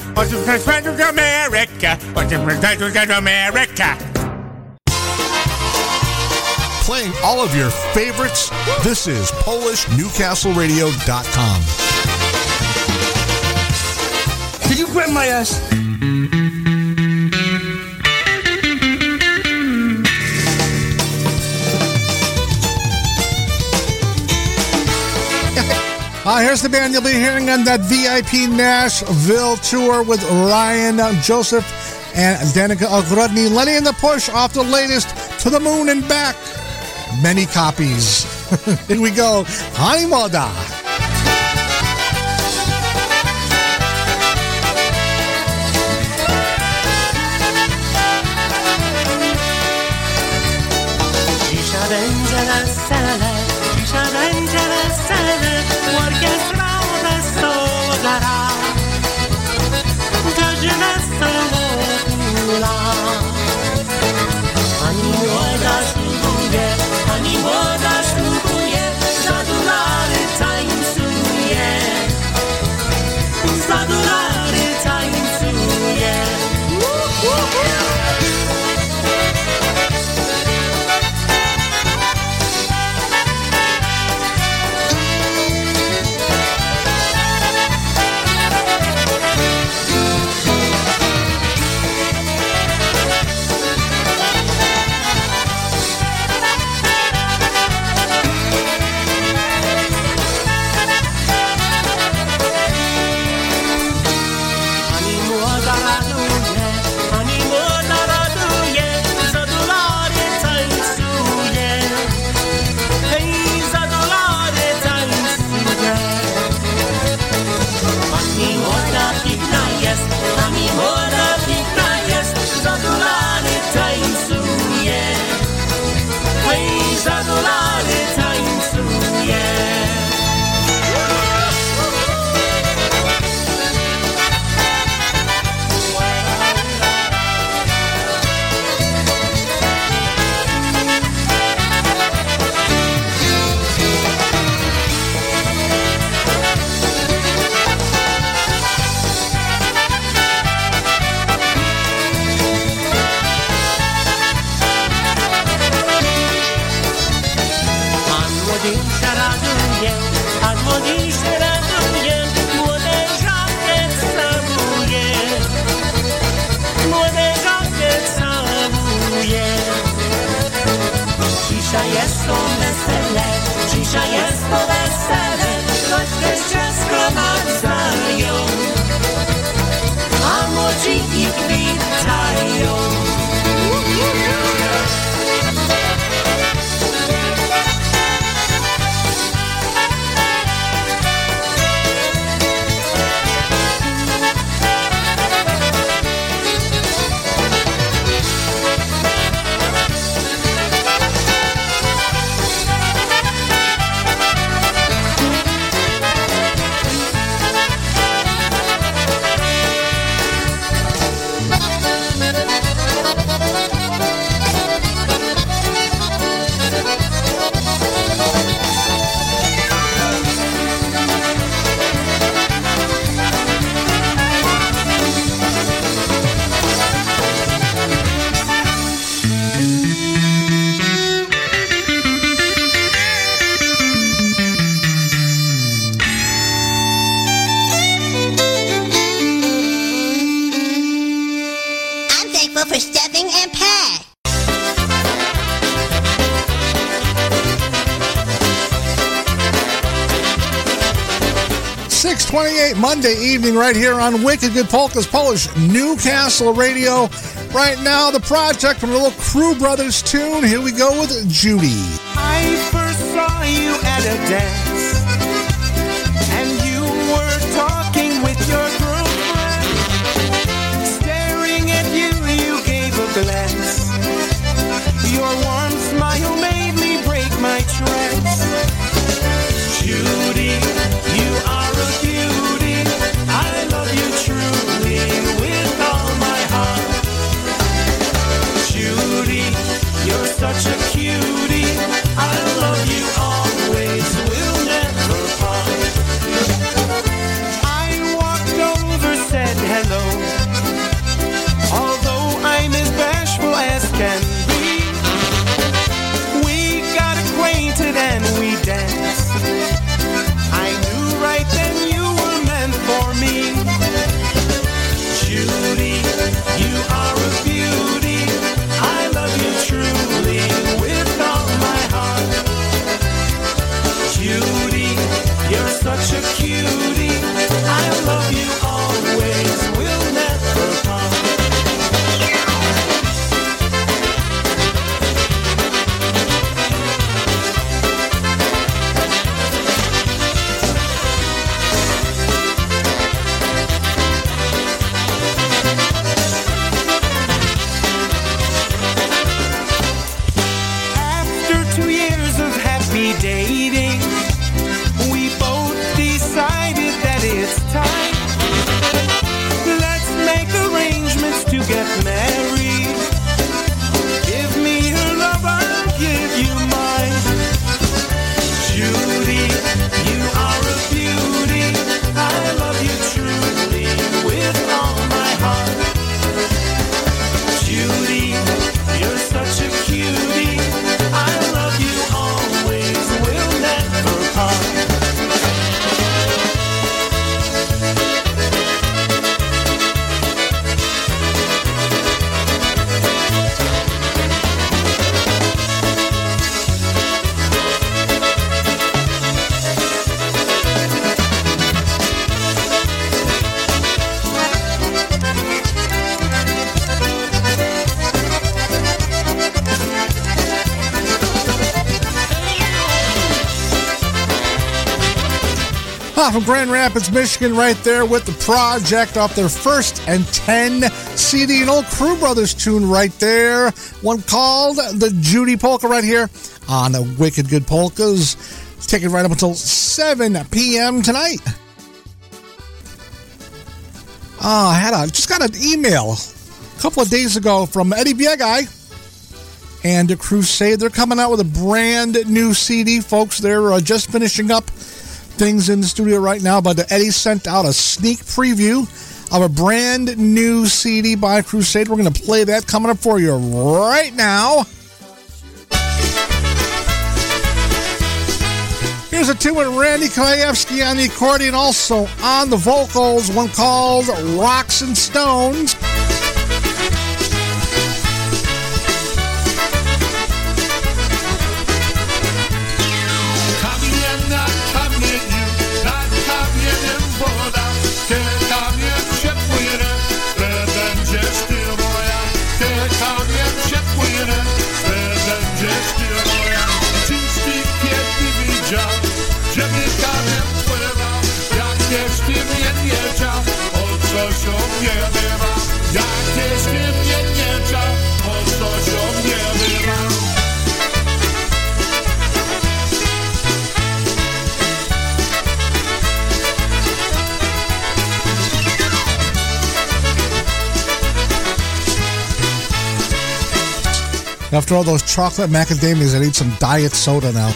America, America. Playing all of your favorites. This is PolishNewcastleRadio.com. Can you grab my ass? Uh, here's the band you'll be hearing on that VIP Nashville tour with Ryan Joseph and Danica Ogrodny. Lenny and the Push off the latest To the Moon and Back. Many copies. (laughs) Here we go. Hi, Moda. Right here on Wicked Good Polkas Polish Newcastle Radio. Right now, the project from the little Crew Brothers tune. Here we go with Judy. I first saw you at a dance, Grand Rapids, Michigan, right there with the project off their first and 10 CD, an old Crew Brothers tune right there. One called the Judy Polka right here on the Wicked Good Polkas. Take it right up until 7 p.m. tonight. Ah, I had a, just got an email a couple of days ago from Eddie Biegai and the Crusade. They're coming out with a brand new CD, folks. They're uh, just finishing up things in the studio right now, but Eddie sent out a sneak preview of a brand new CD by Crusade. We're going to play that coming up for you right now. Here's a tune with Randy Krajewski on the accordion, also on the vocals, one called Rocks and Stones. After all those chocolate macadamias, I need some diet soda now.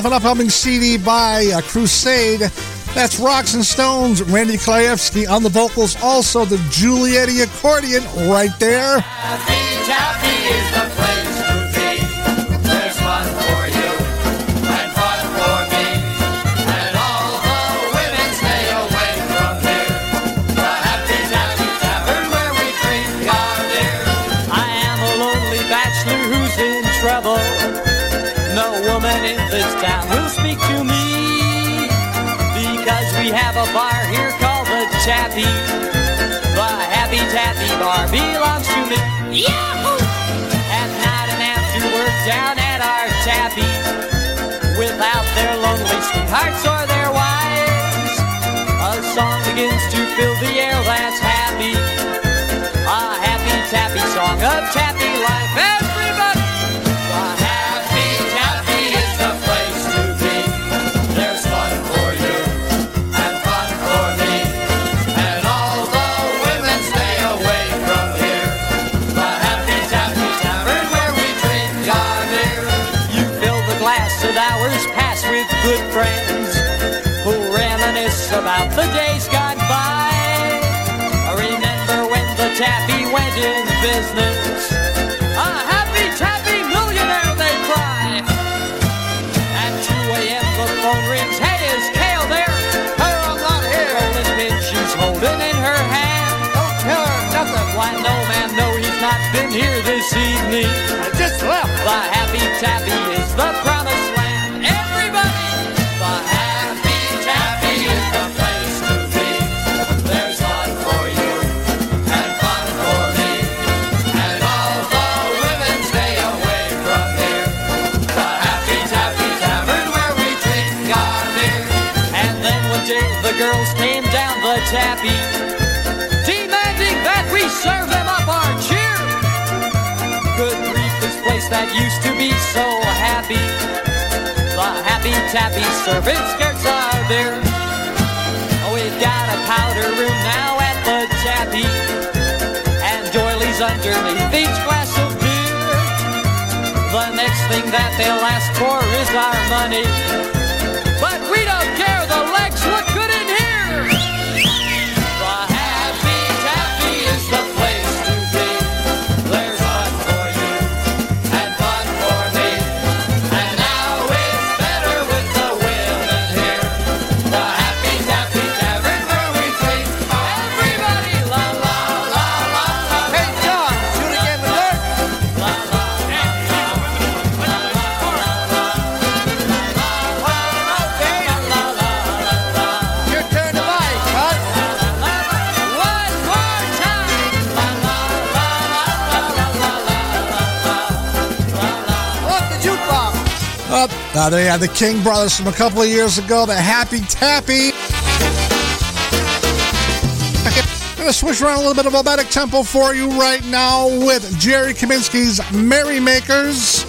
Off an upcoming CD by uh, Crusade. That's Rocks and Stones, Randy Krajewski on the vocals, also the Giulietti accordion right there. We have a bar here called the Tappy. The Happy Tappy Bar belongs to me. Yahoo! At night and after work down at our Tappy, without their lonely sweethearts or their wives, a song begins to fill the air that's happy. A happy tappy song of tappy life. Reminisce about the days gone by. Remember when the tappy went in business? A happy tappy millionaire, they cry. At 2 a.m. the phone rings. Hey, is Kale there? Her, I'm not here. Golden pin she's holding in her hand. Don't tell her nothing. Why, no, ma'am, no, he's not been here this evening. I just left. The happy tappy girls came down the tappy, demanding that we serve them up our cheer. Good grief, this place that used to be so happy. The happy tappy serving skirts our beer. Oh, we've got a powder room now at the tappy, and doilies underneath each glass of beer. The next thing that they'll ask for is our money. But we don't care, Now they had the King Brothers from a couple of years ago, the Happy Tappy. I'm Gonna switch around a little bit of a Obetic tempo for you right now with Jerry Kaminsky's Merrymakers.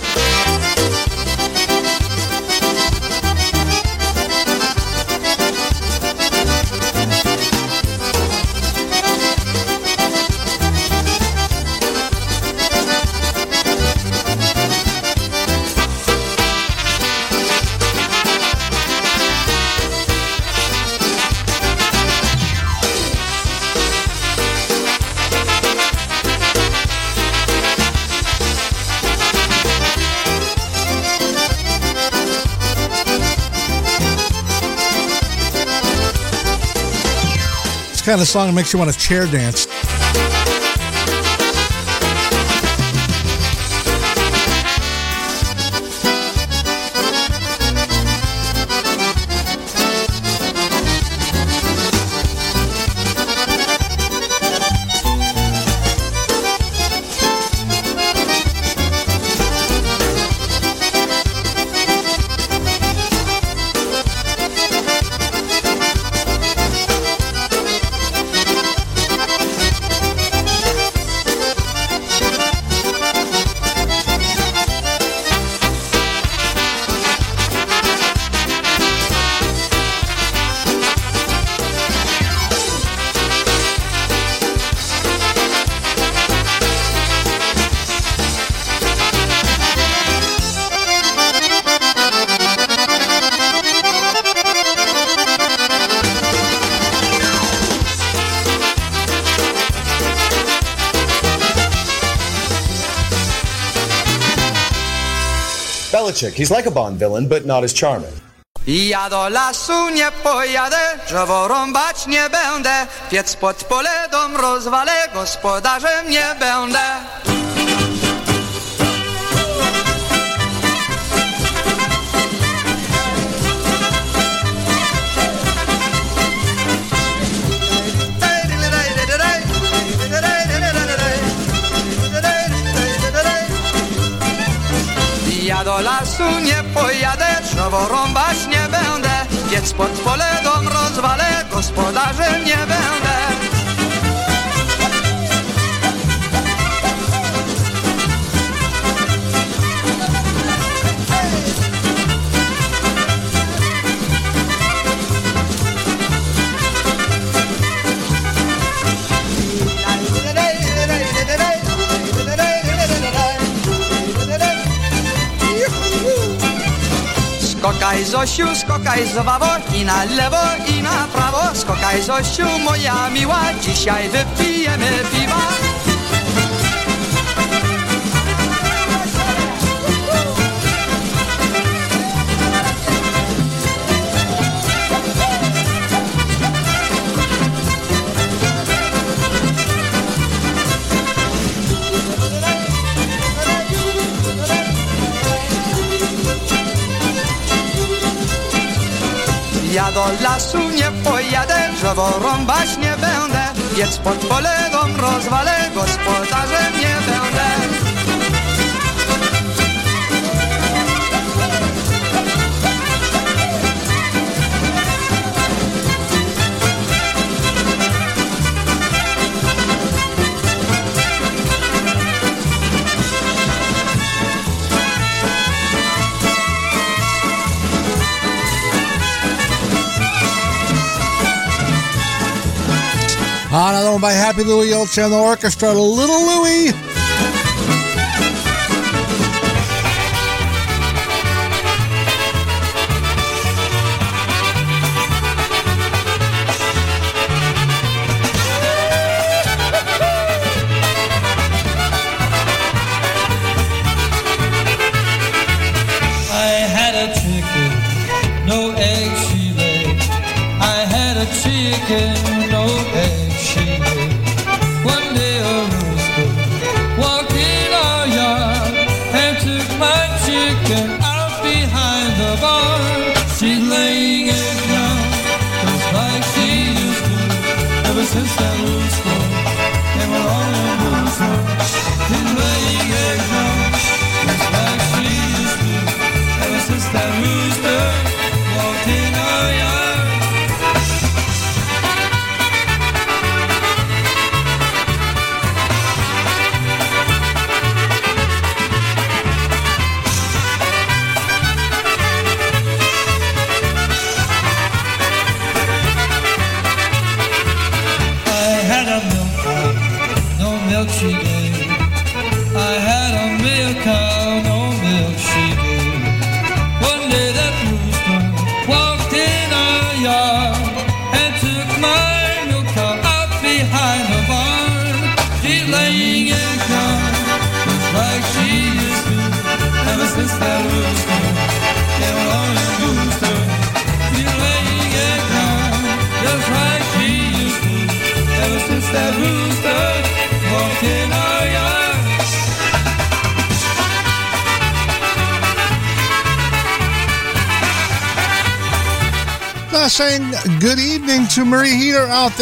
Kind of song that makes you want to chair dance. Belichick, he's like a Bond villain, but not as charming. Ja do lasu nie pojadę, drzewo rąbać nie będę, piec pod pole dom rozwalę, gospodarzem nie będę. Nie pojadę, drzewo rąbać nie będę, piec pod pole dom Skokaj Zosiu, skokaj Zowawo i na lewo i na prawo. Skokaj Zosiu, moja miła, dzisiaj wypijemy piwa Ja do lasu nie pojadę, drzewo rąbać nie będę Piec pod pole dom rozwalę, gospodarzem nie będę On and on by Happy Louie Old Channel orchestra, Little Louie.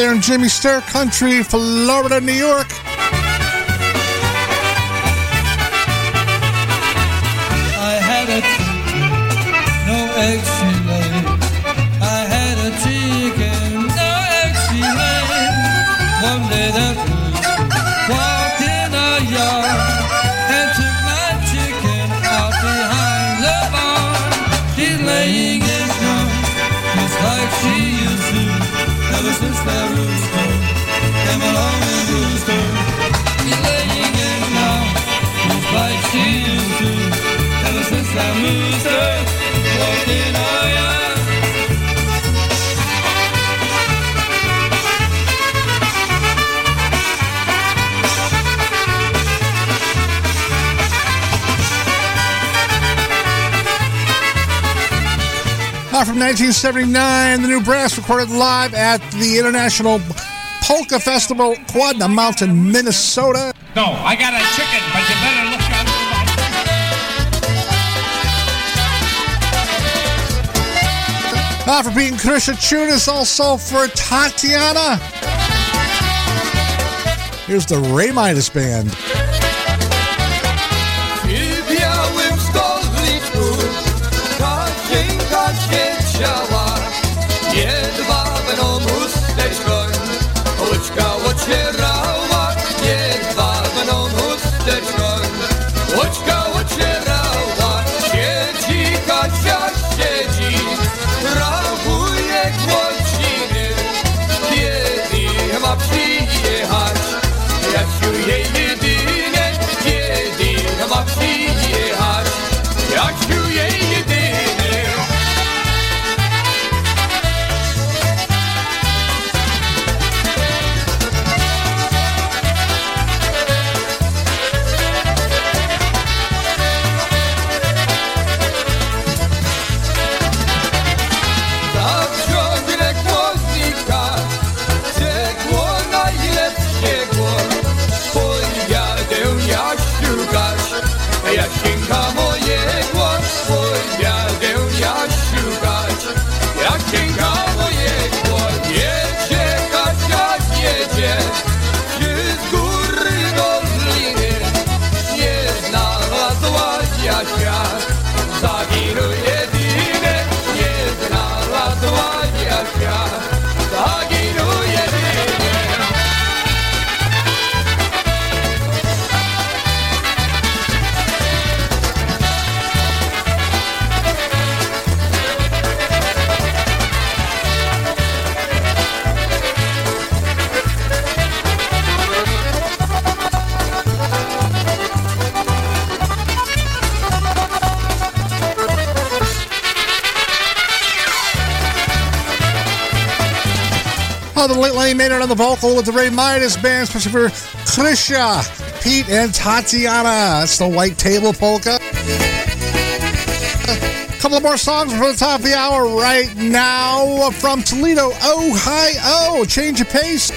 There in Jimmy Sturr Country, Florida, New York. I had chicken, no eggs Uh, from 1979, the new brass recorded live at the International Polka Festival, Quadna Mountain, Minnesota. No, I got a chicken, but you better look out Uh, for being Krisha Chunas, also for Tatiana. Here's the Ray Midas Band. It on the vocal with the Ray Midas Band, especially for Krisha, Pete, and Tatiana. That's the White Table Polka. A couple of more songs for the top of the hour right now from Toledo, Ohio. Change of pace.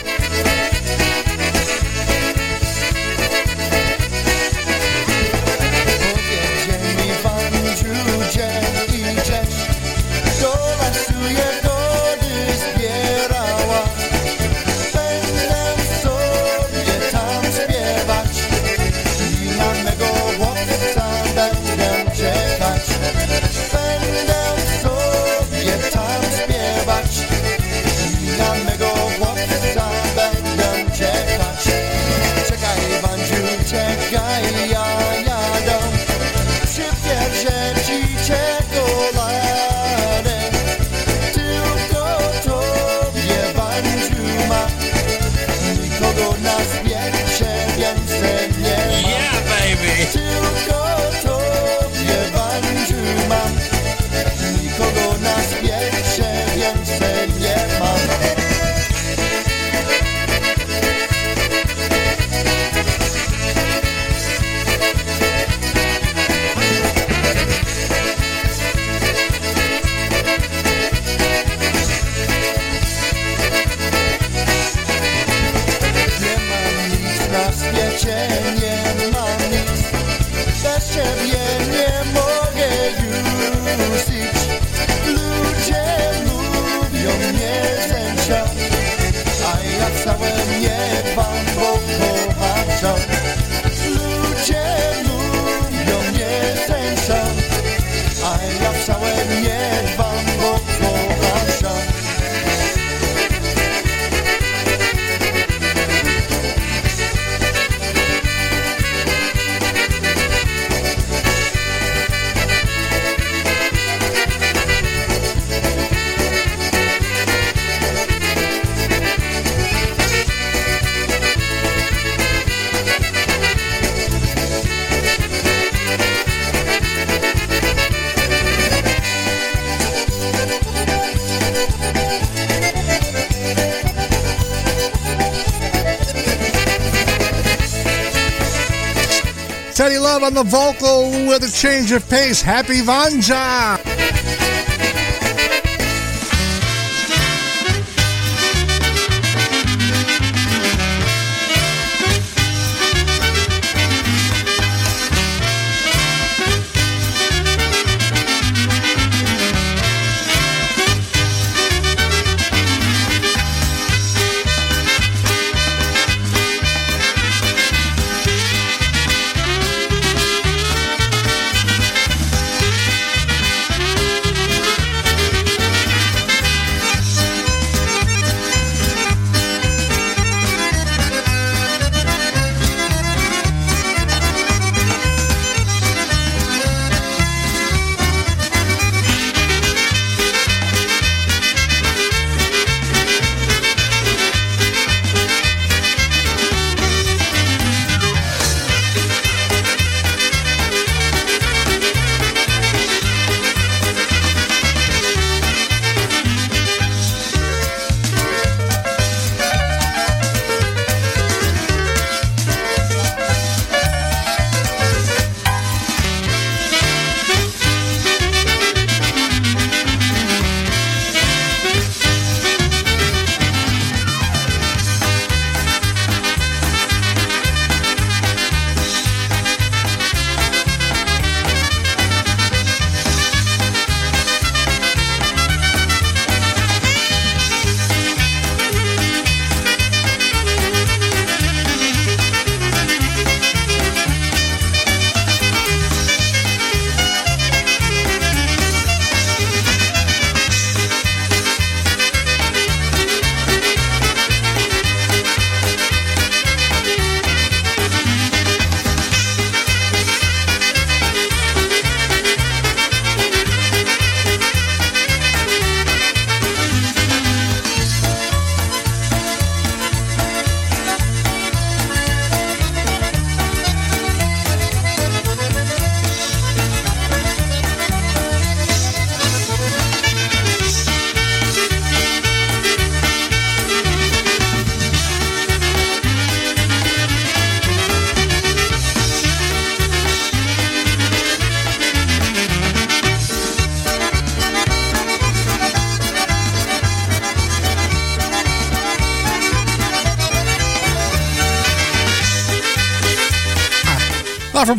On the vocal with a change of pace. Happy Vanja.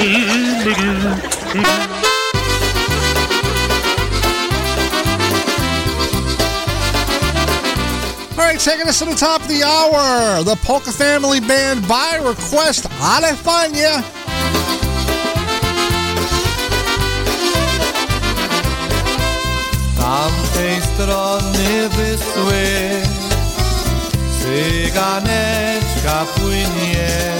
All right, taking us to the top of the hour, the Polka Family Band by request, Alefania. tamtej strony wysły Cyganeczka płynie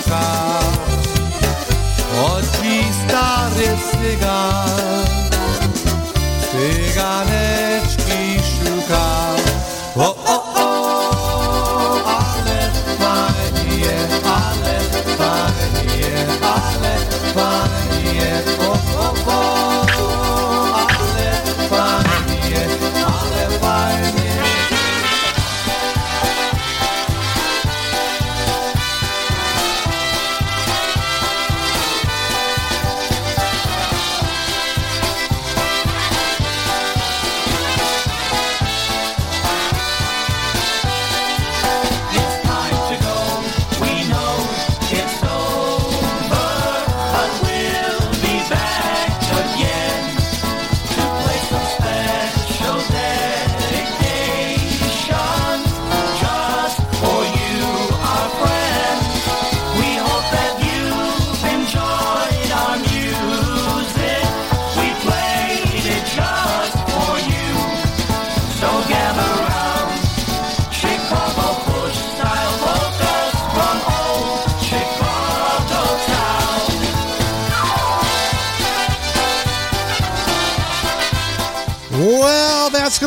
Cyganeczki szuka Chodzi stary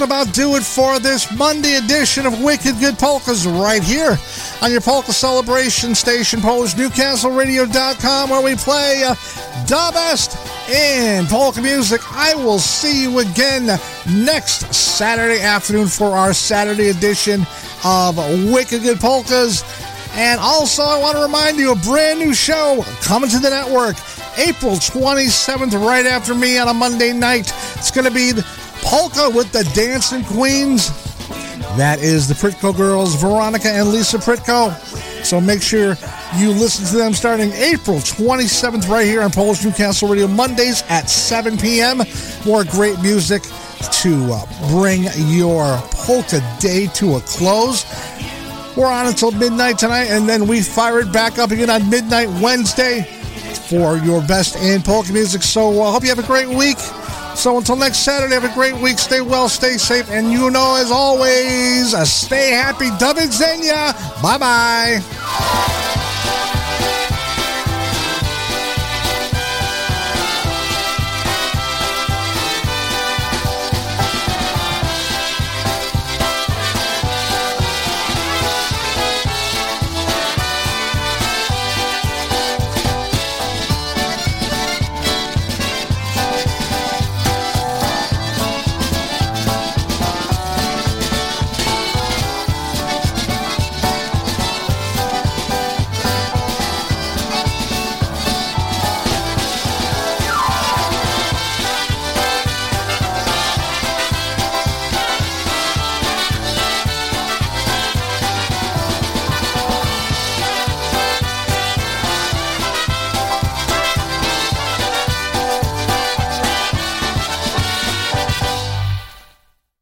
About do it for this Monday edition of Wicked Good Polkas right here on your polka celebration station, PolishNewcastleRadio.com, where we play uh, the best in polka music. I will see you again next Saturday afternoon for our Saturday edition of Wicked Good Polkas. And also, I want to remind you a brand new show coming to the network April 27th, right after me on a Monday night. It's going to be Polka with the Dancing Queens. That is the Pritko girls, Veronica and Lisa Pritko. So make sure you listen to them starting April 27th, right here on Polish Newcastle Radio, Mondays at 7 p.m. More great music to uh, bring your polka day to a close. We're on until midnight tonight, and then we fire it back up again on midnight Wednesday for your best in polka music. So I uh, hope you have a great week. So until next Saturday, have a great week. Stay well, stay safe, and you know, as always, uh, stay happy. Do widzenia. Bye bye.